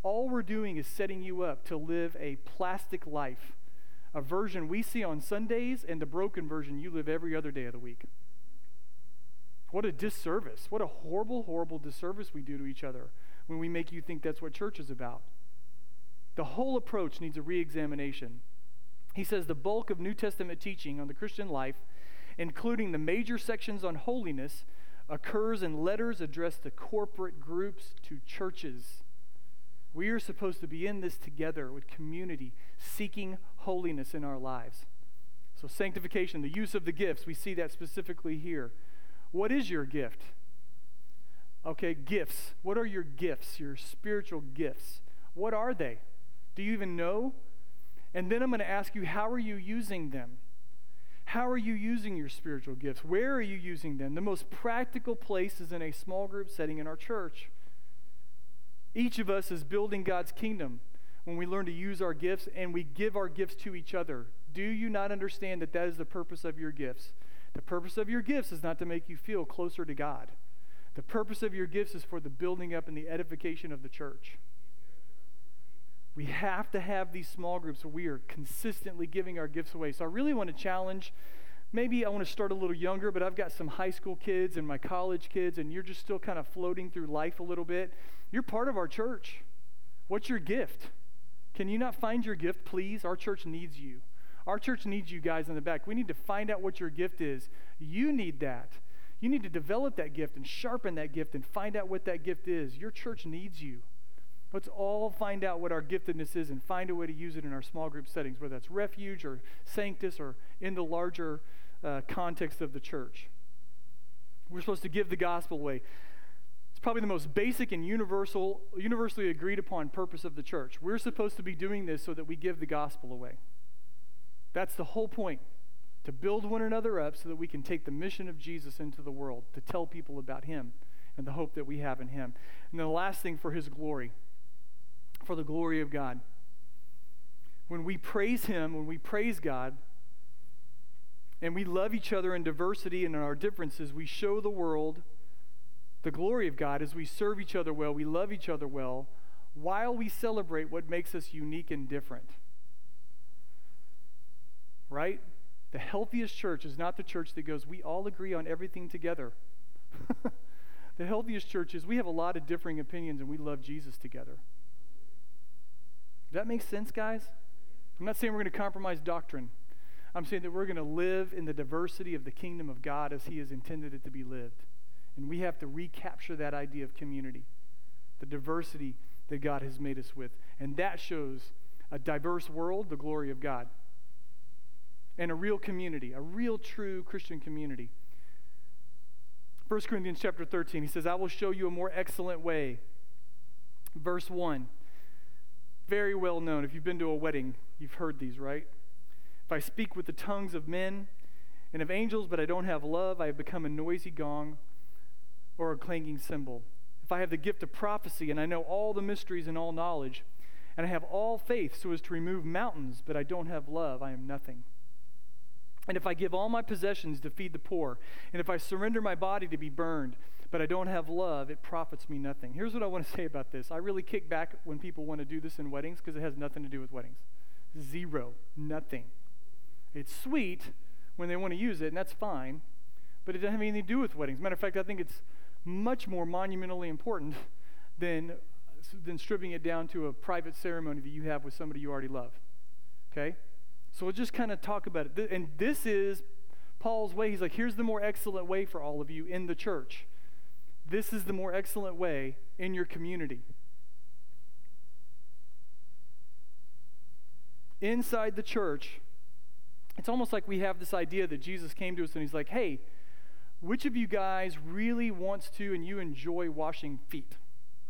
Speaker 1: all we're doing is setting you up to live a plastic life, a version we see on Sundays and the broken version you live every other day of the week. What a disservice. What a horrible, horrible disservice we do to each other when we make you think that's what church is about. The whole approach needs a re examination. He says the bulk of New Testament teaching on the Christian life, including the major sections on holiness, occurs in letters addressed to corporate groups, to churches. We are supposed to be in this together with community, seeking holiness in our lives. So, sanctification, the use of the gifts, we see that specifically here. What is your gift? Okay, gifts. What are your gifts, your spiritual gifts? What are they? Do you even know? And then I'm going to ask you, how are you using them? How are you using your spiritual gifts? Where are you using them? The most practical place is in a small group setting in our church. Each of us is building God's kingdom when we learn to use our gifts and we give our gifts to each other. Do you not understand that that is the purpose of your gifts? The purpose of your gifts is not to make you feel closer to God. The purpose of your gifts is for the building up and the edification of the church. We have to have these small groups where we are consistently giving our gifts away. So I really want to challenge. Maybe I want to start a little younger, but I've got some high school kids and my college kids, and you're just still kind of floating through life a little bit. You're part of our church. What's your gift? Can you not find your gift, please? Our church needs you. Our church needs you guys in the back. We need to find out what your gift is. You need that. You need to develop that gift and sharpen that gift and find out what that gift is. Your church needs you. Let's all find out what our giftedness is and find a way to use it in our small group settings, whether that's refuge or sanctus or in the larger uh, context of the church. We're supposed to give the gospel away. It's probably the most basic and universal, universally agreed upon purpose of the church. We're supposed to be doing this so that we give the gospel away. That's the whole point to build one another up so that we can take the mission of Jesus into the world, to tell people about Him and the hope that we have in Him. And the last thing for His glory for the glory of God. When we praise Him, when we praise God, and we love each other in diversity and in our differences, we show the world the glory of God as we serve each other well, we love each other well, while we celebrate what makes us unique and different. Right? The healthiest church is not the church that goes, we all agree on everything together. the healthiest church is we have a lot of differing opinions and we love Jesus together. Does that make sense, guys? I'm not saying we're going to compromise doctrine. I'm saying that we're going to live in the diversity of the kingdom of God as He has intended it to be lived. And we have to recapture that idea of community, the diversity that God has made us with. And that shows a diverse world, the glory of God, and a real community, a real true Christian community. 1 Corinthians chapter 13, he says, I will show you a more excellent way. Verse 1 very well known. If you've been to a wedding, you've heard these, right? If I speak with the tongues of men and of angels, but I don't have love, I have become a noisy gong or a clanging cymbal. If I have the gift of prophecy and I know all the mysteries and all knowledge, and I have all faith so as to remove mountains, but I don't have love, I am nothing. And if I give all my possessions to feed the poor, and if I surrender my body to be burned, but I don't have love, it profits me nothing. Here's what I want to say about this. I really kick back when people want to do this in weddings because it has nothing to do with weddings. Zero. Nothing. It's sweet when they want to use it, and that's fine. but it doesn't have anything to do with weddings. Matter of fact, I think it's much more monumentally important than, than stripping it down to a private ceremony that you have with somebody you already love. Okay? So we'll just kind of talk about it. And this is Paul's way. He's like, here's the more excellent way for all of you in the church. This is the more excellent way in your community. Inside the church, it's almost like we have this idea that Jesus came to us and he's like, hey, which of you guys really wants to and you enjoy washing feet?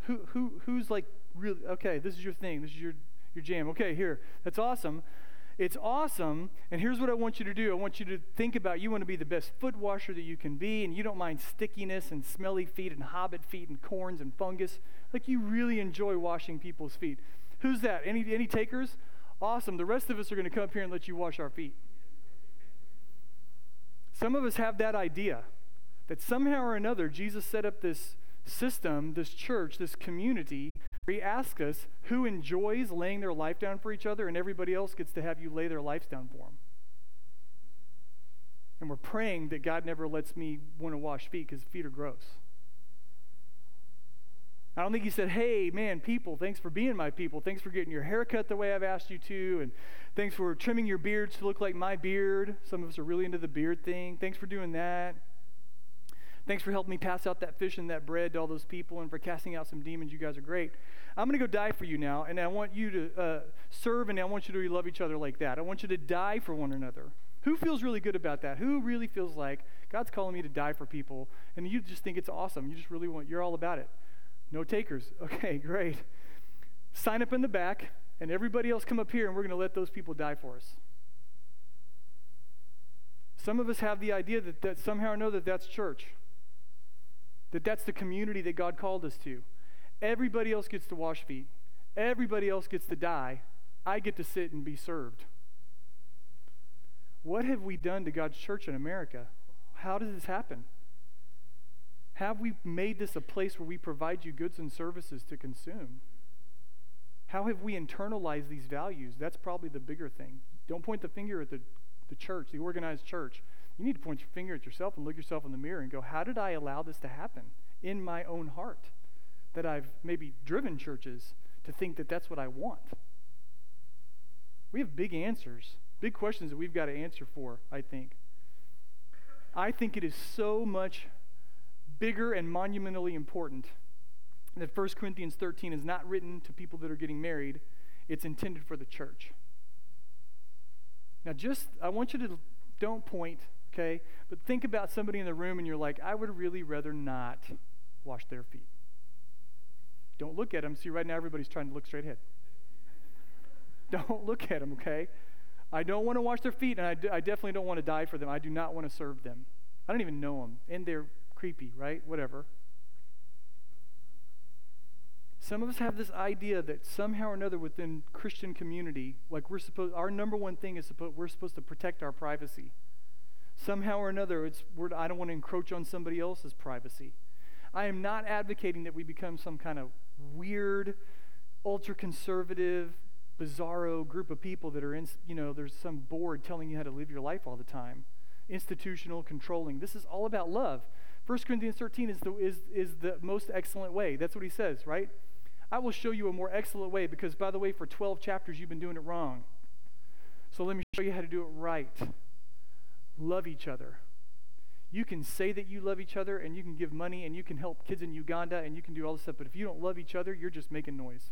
Speaker 1: Who, who, who's like, really, okay, this is your thing, this is your, your jam. Okay, here, that's awesome. It's awesome. And here's what I want you to do I want you to think about you want to be the best foot washer that you can be, and you don't mind stickiness and smelly feet and hobbit feet and corns and fungus. Like you really enjoy washing people's feet. Who's that? Any, any takers? Awesome. The rest of us are going to come up here and let you wash our feet. Some of us have that idea that somehow or another Jesus set up this system, this church, this community where he asks us who enjoys laying their life down for each other, and everybody else gets to have you lay their lives down for them. And we're praying that God never lets me want to wash feet because feet are gross. I don't think he said, hey, man, people, thanks for being my people. Thanks for getting your hair cut the way I've asked you to. And thanks for trimming your beards to look like my beard. Some of us are really into the beard thing. Thanks for doing that. Thanks for helping me pass out that fish and that bread to all those people and for casting out some demons. You guys are great. I'm going to go die for you now, and I want you to uh, serve, and I want you to love each other like that. I want you to die for one another. Who feels really good about that? Who really feels like God's calling me to die for people, and you just think it's awesome? You just really want, you're all about it. No takers. Okay, great. Sign up in the back, and everybody else come up here, and we're going to let those people die for us. Some of us have the idea that, that somehow or another that's church, that that's the community that God called us to. Everybody else gets to wash feet. Everybody else gets to die. I get to sit and be served. What have we done to God's church in America? How does this happen? Have we made this a place where we provide you goods and services to consume? How have we internalized these values? That's probably the bigger thing. Don't point the finger at the, the church, the organized church. You need to point your finger at yourself and look yourself in the mirror and go, How did I allow this to happen in my own heart? that I've maybe driven churches to think that that's what I want. We have big answers, big questions that we've got to answer for, I think. I think it is so much bigger and monumentally important that 1 Corinthians 13 is not written to people that are getting married, it's intended for the church. Now, just, I want you to don't point, okay? But think about somebody in the room and you're like, I would really rather not wash their feet. Don't look at them. See, right now everybody's trying to look straight ahead. don't look at them, okay? I don't want to wash their feet, and I, d- I definitely don't want to die for them. I do not want to serve them. I don't even know them, and they're creepy, right? Whatever. Some of us have this idea that somehow or another within Christian community, like we're supposed, our number one thing is supposed, we're supposed to protect our privacy. Somehow or another, it's I don't want to encroach on somebody else's privacy. I am not advocating that we become some kind of weird, ultra conservative, bizarro group of people that are in, you know, there's some board telling you how to live your life all the time. Institutional, controlling. This is all about love. 1 Corinthians 13 is the, is, is the most excellent way. That's what he says, right? I will show you a more excellent way because, by the way, for 12 chapters you've been doing it wrong. So let me show you how to do it right. Love each other. You can say that you love each other and you can give money and you can help kids in Uganda and you can do all this stuff, but if you don't love each other, you're just making noise.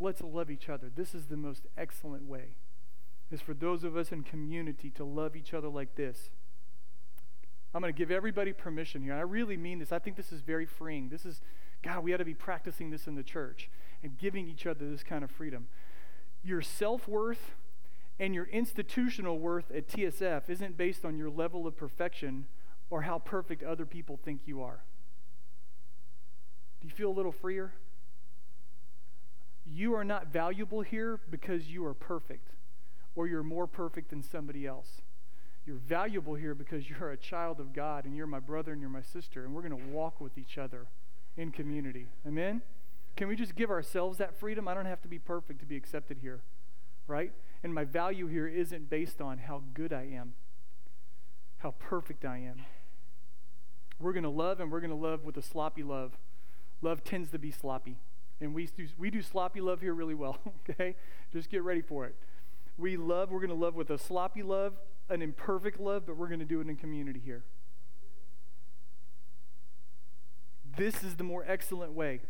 Speaker 1: Let's love each other. This is the most excellent way. Is for those of us in community to love each other like this. I'm going to give everybody permission here. I really mean this. I think this is very freeing. This is, God, we ought to be practicing this in the church and giving each other this kind of freedom. Your self worth and your institutional worth at TSF isn't based on your level of perfection or how perfect other people think you are. Do you feel a little freer? You are not valuable here because you are perfect or you're more perfect than somebody else. You're valuable here because you're a child of God and you're my brother and you're my sister, and we're going to walk with each other in community. Amen? Can we just give ourselves that freedom? I don't have to be perfect to be accepted here, right? And my value here isn't based on how good I am. how perfect I am. We're going to love, and we're going to love with a sloppy love. Love tends to be sloppy. And we do, we do sloppy love here really well, okay? Just get ready for it. We love, we're going to love with a sloppy love, an imperfect love, but we're going to do it in community here. This is the more excellent way.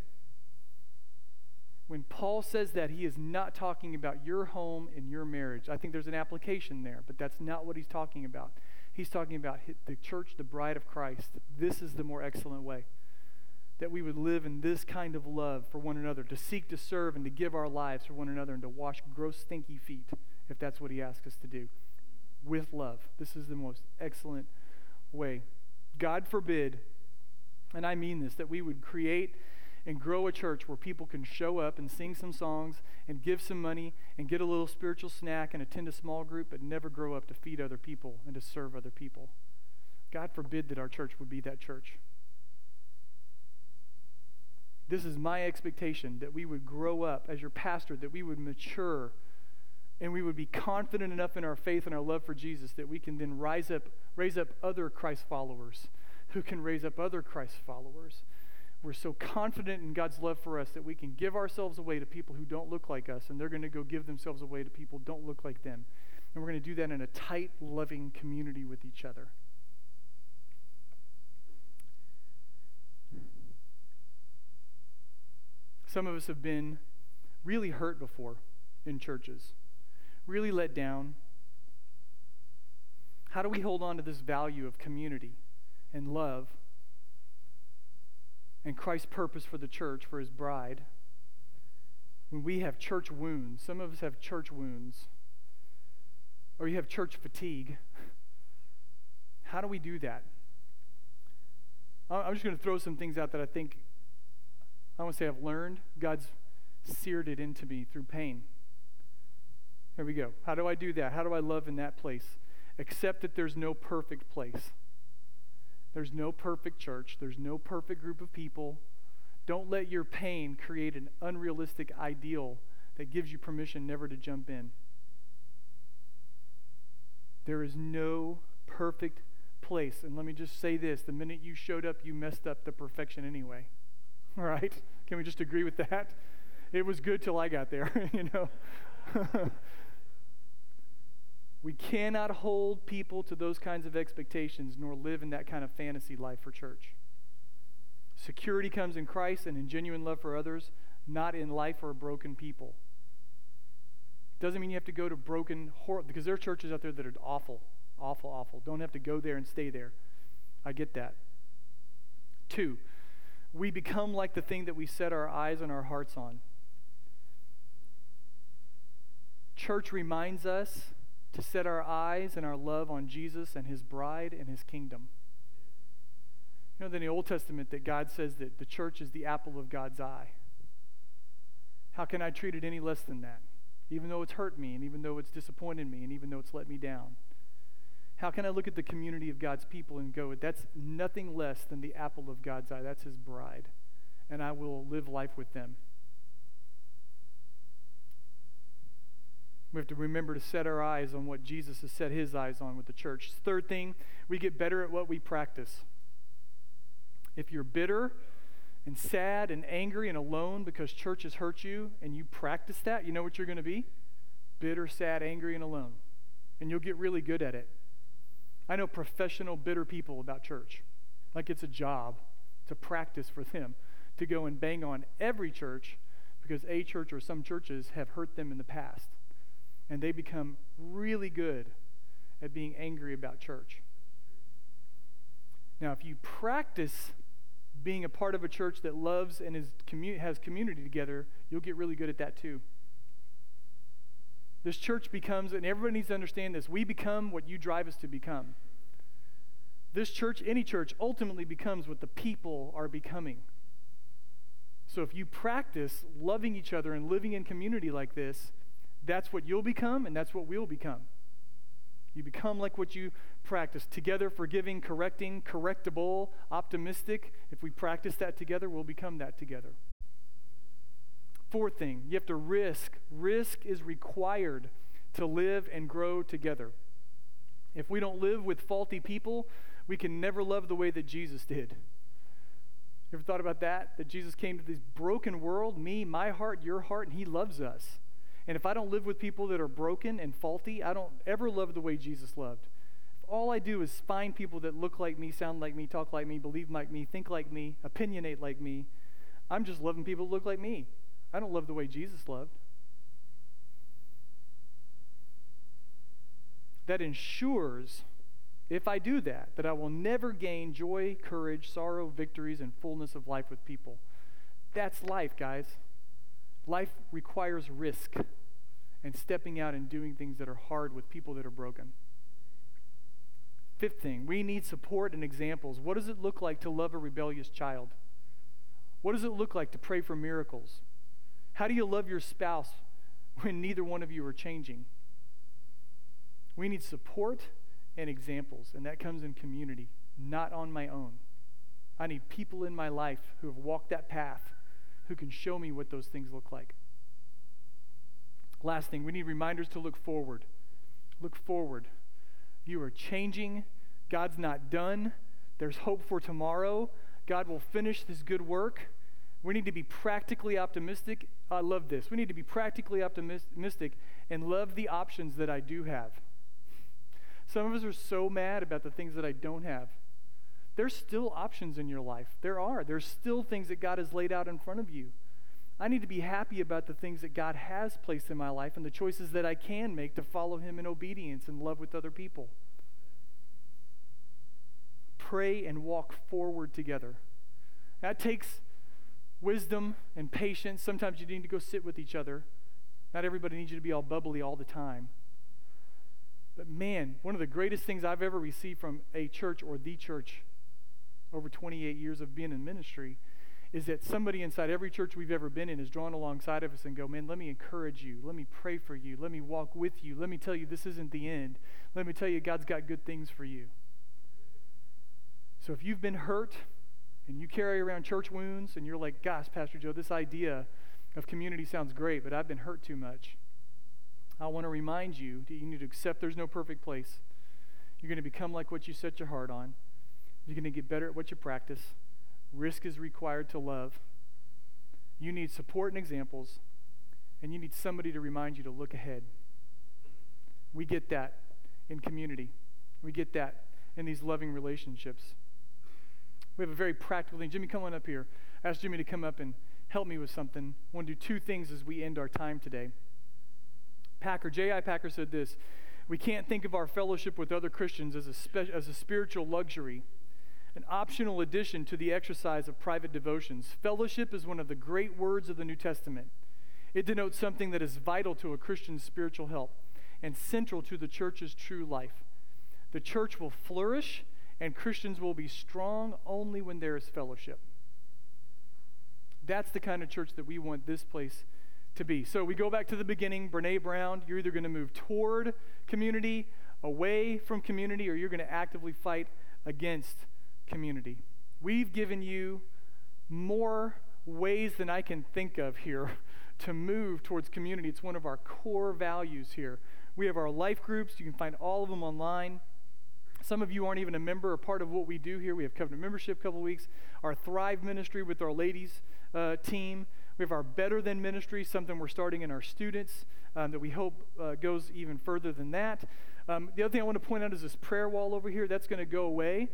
Speaker 1: When Paul says that, he is not talking about your home and your marriage. I think there's an application there, but that's not what he's talking about. He's talking about the church, the bride of Christ. This is the more excellent way. That we would live in this kind of love for one another, to seek to serve and to give our lives for one another, and to wash gross, stinky feet, if that's what he asks us to do, with love. This is the most excellent way. God forbid and I mean this, that we would create and grow a church where people can show up and sing some songs and give some money and get a little spiritual snack and attend a small group, but never grow up to feed other people and to serve other people. God forbid that our church would be that church. This is my expectation that we would grow up as your pastor, that we would mature, and we would be confident enough in our faith and our love for Jesus that we can then rise up, raise up other Christ followers who can raise up other Christ followers. We're so confident in God's love for us that we can give ourselves away to people who don't look like us, and they're going to go give themselves away to people who don't look like them. And we're going to do that in a tight, loving community with each other. Some of us have been really hurt before in churches, really let down. How do we hold on to this value of community? and love and Christ's purpose for the church, for his bride, when we have church wounds, some of us have church wounds, or you have church fatigue, how do we do that? I'm just going to throw some things out that I think, I want to say I've learned. God's seared it into me through pain. Here we go. How do I do that? How do I love in that place? Accept that there's no perfect place. There's no perfect church, there's no perfect group of people. Don't let your pain create an unrealistic ideal that gives you permission never to jump in. There is no perfect place. And let me just say this the minute you showed up, you messed up the perfection anyway. All right? Can we just agree with that? It was good till I got there, you know? We cannot hold people to those kinds of expectations nor live in that kind of fantasy life for church. Security comes in Christ and in genuine love for others, not in life for broken people. Doesn't mean you have to go to broken, hor- because there are churches out there that are awful, awful, awful. Don't have to go there and stay there. I get that. Two, we become like the thing that we set our eyes and our hearts on. Church reminds us to set our eyes and our love on Jesus and his bride and his kingdom. You know, in the Old Testament, that God says that the church is the apple of God's eye. How can I treat it any less than that? Even though it's hurt me, and even though it's disappointed me, and even though it's let me down. How can I look at the community of God's people and go, that's nothing less than the apple of God's eye? That's his bride. And I will live life with them. We have to remember to set our eyes on what Jesus has set his eyes on with the church. Third thing, we get better at what we practice. If you're bitter and sad and angry and alone because church has hurt you and you practice that, you know what you're going to be? Bitter, sad, angry, and alone. And you'll get really good at it. I know professional bitter people about church. Like it's a job to practice for them to go and bang on every church because a church or some churches have hurt them in the past and they become really good at being angry about church. Now, if you practice being a part of a church that loves and is commu- has community together, you'll get really good at that too. This church becomes, and everybody needs to understand this, we become what you drive us to become. This church, any church, ultimately becomes what the people are becoming. So if you practice loving each other and living in community like this, that's what you'll become, and that's what we'll become. You become like what you practice. Together, forgiving, correcting, correctable, optimistic. If we practice that together, we'll become that together. Fourth thing, you have to risk. Risk is required to live and grow together. If we don't live with faulty people, we can never love the way that Jesus did. You ever thought about that? That Jesus came to this broken world, me, my heart, your heart, and he loves us. And if I don't live with people that are broken and faulty, I don't ever love the way Jesus loved. If all I do is find people that look like me, sound like me, talk like me, believe like me, think like me, opinionate like me, I'm just loving people that look like me. I don't love the way Jesus loved. That ensures if I do that, that I will never gain joy, courage, sorrow, victories, and fullness of life with people. That's life, guys. Life requires risk and stepping out and doing things that are hard with people that are broken. Fifth thing, we need support and examples. What does it look like to love a rebellious child? What does it look like to pray for miracles? How do you love your spouse when neither one of you are changing? We need support and examples, and that comes in community, not on my own. I need people in my life who have walked that path who can show me what those things look like. Last thing, we need reminders to look forward. Look forward. You are changing. God's not done. There's hope for tomorrow. God will finish this good work. We need to be practically optimistic. I love this. We need to be practically optimistic and love the options that I do have. Some of us are so mad about the things that I don't have. There's still options in your life. There are. There's still things that God has laid out in front of you. I need to be happy about the things that God has placed in my life and the choices that I can make to follow Him in obedience and love with other people. Pray and walk forward together. That takes wisdom and patience. Sometimes you need to go sit with each other. Not everybody needs you to be all bubbly all the time. But man, one of the greatest things I've ever received from a church or the church over 28 years of being in ministry is that somebody inside every church we've ever been in is drawn alongside of us and go, man, let me encourage you. Let me pray for you. Let me walk with you. Let me tell you this isn't the end. Let me tell you God's got good things for you. So if you've been hurt and you carry around church wounds and you're like, gosh, Pastor Joe, this idea of community sounds great, but I've been hurt too much. I want to remind you that you need to accept there's no perfect place. You're going to become like what you set your heart on. You're going to get better at what you practice. Risk is required to love. You need support and examples, and you need somebody to remind you to look ahead. We get that in community, we get that in these loving relationships. We have a very practical thing. Jimmy, come on up here. I asked Jimmy to come up and help me with something. I want to do two things as we end our time today. Packer, J.I. Packer said this We can't think of our fellowship with other Christians as a, spe- as a spiritual luxury, an optional addition to the exercise of private devotions. Fellowship is one of the great words of the New Testament. It denotes something that is vital to a Christian's spiritual health and central to the church's true life. The church will flourish and Christians will be strong only when there is fellowship. That's the kind of church that we want this place to be. So we go back to the beginning. Brene Brown, you're either going to move toward community, away from community, or you're going to actively fight against community. We've given you more ways than I can think of here to move towards community. It's one of our core values here. We have our life groups. You can find all of them online. Some of you aren't even a member or part of what we do here. We have covenant membership a couple weeks. Our Thrive ministry with our ladies uh, team. We have our Better Than ministry, something we're starting in our students um, that we hope uh, goes even further than that. Um, the other thing I want to point out is this prayer wall over here. That's going to go away.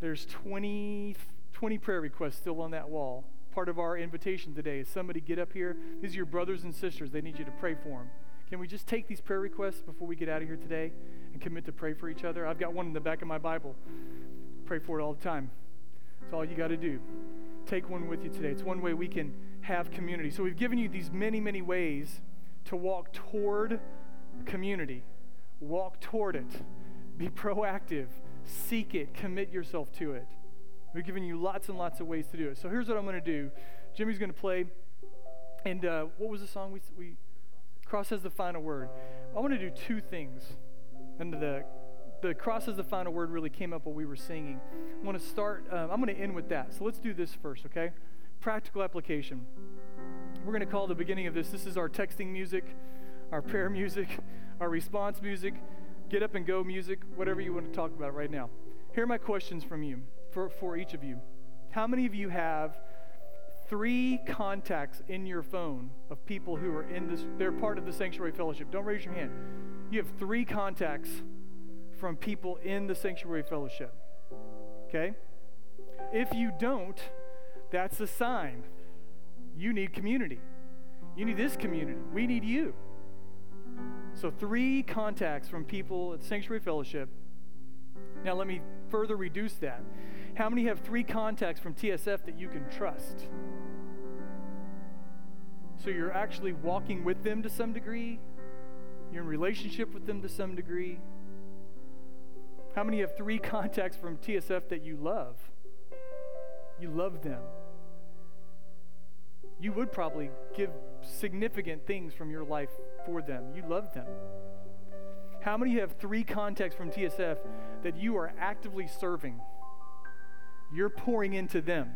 Speaker 1: There's 20, 20 prayer requests still on that wall. Part of our invitation today is somebody get up here. These are your brothers and sisters. They need you to pray for them. Can we just take these prayer requests before we get out of here today and commit to pray for each other? I've got one in the back of my Bible. Pray for it all the time. That's all you got to do. Take one with you today. It's one way we can have community. So we've given you these many, many ways to walk toward community. Walk toward it. Be proactive. Seek it. Commit yourself to it. We've given you lots and lots of ways to do it. So here's what I'm going to do. Jimmy's going to play. And uh, what was the song we, we cross has the final word? I want to do two things. And the the cross has the final word really came up while we were singing. I want to start. Um, I'm going to end with that. So let's do this first, okay? practical application. We're going to call the beginning of this. This is our texting music, our prayer music, our response music. Get up and go music, whatever you want to talk about right now. Here are my questions from you, for, for each of you. How many of you have three contacts in your phone of people who are in this, they're part of the sanctuary fellowship? Don't raise your hand. You have three contacts from people in the sanctuary fellowship. Okay? If you don't, that's a sign. You need community. You need this community. We need you. So, three contacts from people at Sanctuary Fellowship. Now, let me further reduce that. How many have three contacts from TSF that you can trust? So, you're actually walking with them to some degree, you're in relationship with them to some degree. How many have three contacts from TSF that you love? You love them. You would probably give significant things from your life for them. You love them. How many have three contacts from TSF that you are actively serving? You're pouring into them.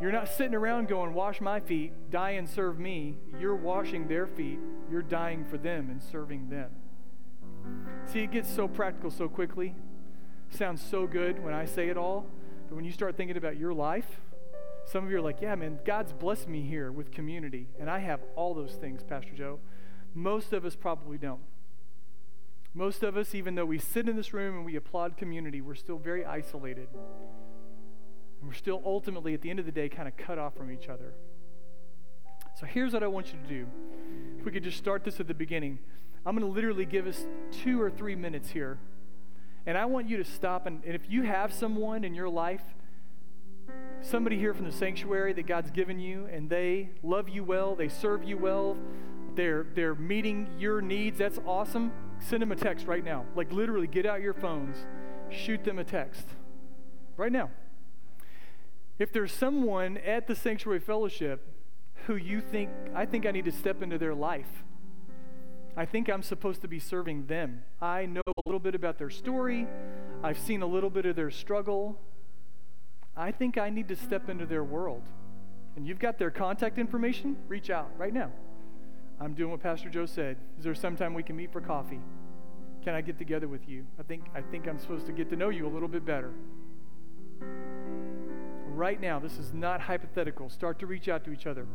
Speaker 1: You're not sitting around going, Wash my feet, die and serve me. You're washing their feet. You're dying for them and serving them. See, it gets so practical so quickly. Sounds so good when I say it all. But when you start thinking about your life, some of you are like, yeah, man, God's blessed me here with community. And I have all those things, Pastor Joe. Most of us probably don't. Most of us, even though we sit in this room and we applaud community, we're still very isolated. And we're still ultimately, at the end of the day, kind of cut off from each other. So here's what I want you to do. If we could just start this at the beginning, I'm going to literally give us two or three minutes here. And I want you to stop. And, and if you have someone in your life somebody here from the sanctuary that God's given you and they love you well, they serve you well, they're, they're meeting your needs, that's awesome. Send them a text right now. Like literally, get out your phones, shoot them a text right now. If there's someone at the Sanctuary Fellowship who you think, I think I need to step into their life. I think I'm supposed to be serving them. I know a little bit about their story. I've seen a little bit of their struggle. I think I need to step into their world. And you've got their contact information, reach out right now. I'm doing what Pastor Joe said. Is there some time we can meet for coffee? Can I get together with you? I think I think I'm supposed to get to know you a little bit better. Right now, this is not hypothetical. Start to reach out to each other.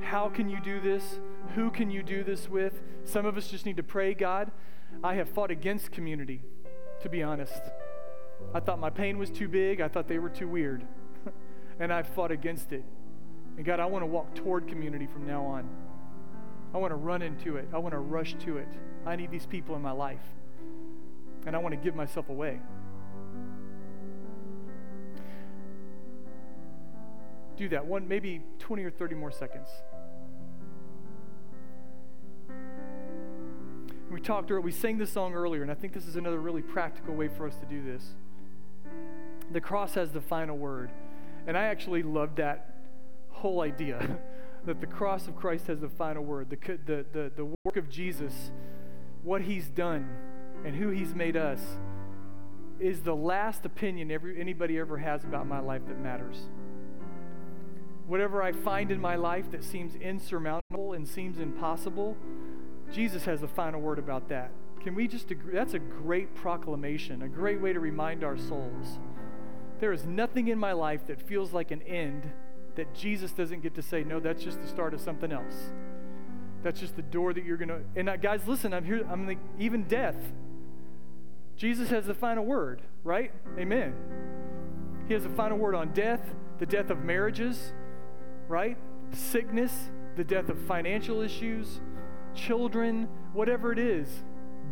Speaker 1: How can you do this? Who can you do this with? Some of us just need to pray, God, I have fought against community, to be honest. I thought my pain was too big. I thought they were too weird. and I've fought against it. And God, I want to walk toward community from now on. I want to run into it. I want to rush to it. I need these people in my life. And I want to give myself away. Do that. One, maybe 20 or 30 more seconds. We talked earlier, we sang this song earlier, and I think this is another really practical way for us to do this the cross has the final word. And I actually love that whole idea that the cross of Christ has the final word. The, the, the, the work of Jesus, what he's done, and who he's made us is the last opinion every, anybody ever has about my life that matters. Whatever I find in my life that seems insurmountable and seems impossible, Jesus has the final word about that. Can we just agree? That's a great proclamation, a great way to remind our souls there is nothing in my life that feels like an end that Jesus doesn't get to say, no, that's just the start of something else. That's just the door that you're going to. And guys, listen, I'm here. I'm like, even death. Jesus has the final word, right? Amen. He has the final word on death, the death of marriages, right? Sickness, the death of financial issues, children, whatever it is,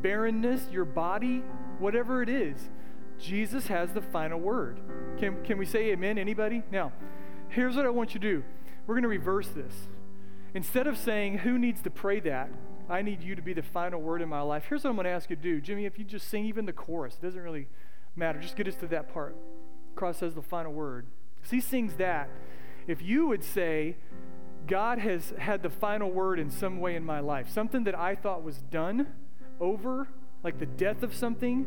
Speaker 1: barrenness, your body, whatever it is. Jesus has the final word. Can, can we say amen, anybody? Now, here's what I want you to do. We're going to reverse this. Instead of saying, who needs to pray that? I need you to be the final word in my life. Here's what I'm going to ask you to do. Jimmy, if you just sing even the chorus, it doesn't really matter. Just get us to that part. Cross says the final word. So he sings that. If you would say, God has had the final word in some way in my life, something that I thought was done, over, like the death of something,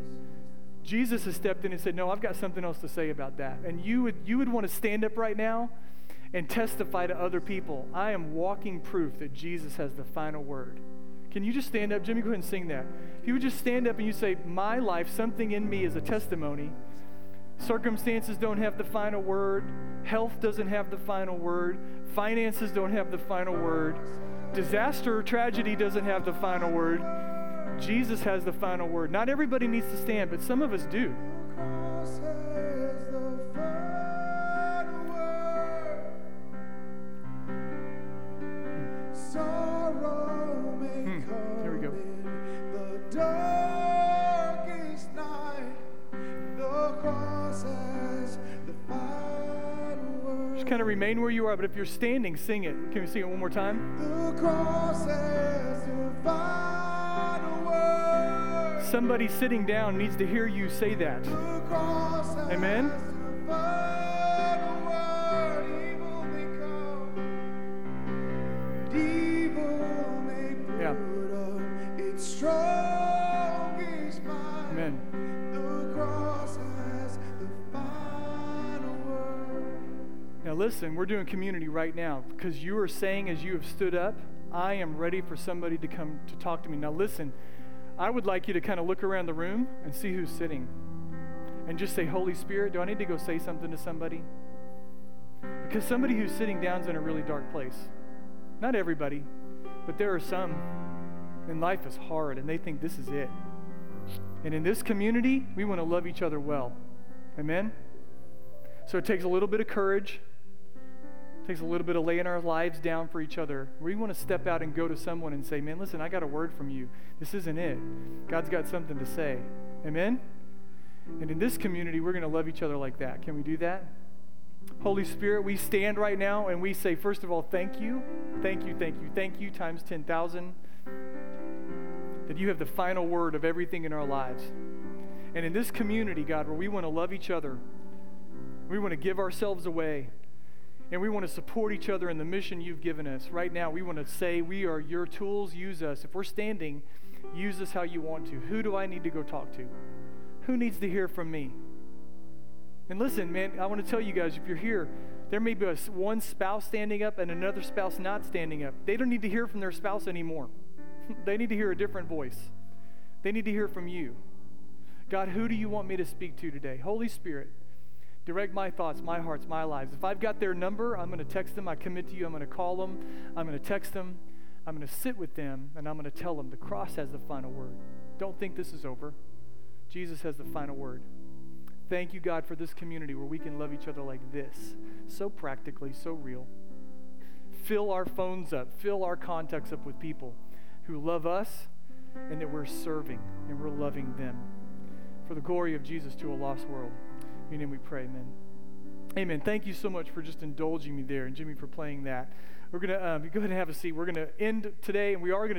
Speaker 1: Jesus has stepped in and said, No, I've got something else to say about that. And you would, you would want to stand up right now and testify to other people I am walking proof that Jesus has the final word. Can you just stand up? Jimmy, go ahead and sing that. If you would just stand up and you say, My life, something in me is a testimony. Circumstances don't have the final word. Health doesn't have the final word. Finances don't have the final word. Disaster or tragedy doesn't have the final word. Jesus has the final word. Not everybody needs to stand, but some of us do. Just kind of remain where you are, but if you're standing, sing it. Can we sing it one more time? Somebody sitting down needs to hear you say that. Amen? Yeah. Amen. Now, listen, we're doing community right now because you are saying as you have stood up, I am ready for somebody to come to talk to me. Now, listen, I would like you to kind of look around the room and see who's sitting and just say, Holy Spirit, do I need to go say something to somebody? Because somebody who's sitting down is in a really dark place. Not everybody, but there are some, and life is hard, and they think this is it. And in this community, we want to love each other well. Amen? So it takes a little bit of courage, takes a little bit of laying our lives down for each other. We want to step out and go to someone and say, Man, listen, I got a word from you. This isn't it. God's got something to say. Amen? And in this community, we're going to love each other like that. Can we do that? Holy Spirit, we stand right now and we say, first of all, thank you, thank you, thank you, thank you times 10,000 that you have the final word of everything in our lives. And in this community, God, where we want to love each other, we want to give ourselves away, and we want to support each other in the mission you've given us. Right now, we want to say, We are your tools, use us. If we're standing, use us how you want to. Who do I need to go talk to? Who needs to hear from me? And listen, man, I want to tell you guys if you're here, there may be a, one spouse standing up and another spouse not standing up. They don't need to hear from their spouse anymore. they need to hear a different voice. They need to hear from you. God, who do you want me to speak to today? Holy Spirit, direct my thoughts, my hearts, my lives. If I've got their number, I'm going to text them. I commit to you. I'm going to call them. I'm going to text them. I'm going to sit with them, and I'm going to tell them the cross has the final word. Don't think this is over. Jesus has the final word. Thank you, God, for this community where we can love each other like this, so practically, so real. Fill our phones up, fill our contacts up with people who love us and that we're serving and we're loving them for the glory of Jesus to a lost world. Your name we pray, amen. Amen. Thank you so much for just indulging me there and Jimmy for playing that. We're going to um, go ahead and have a seat. We're going to end today, and we are going to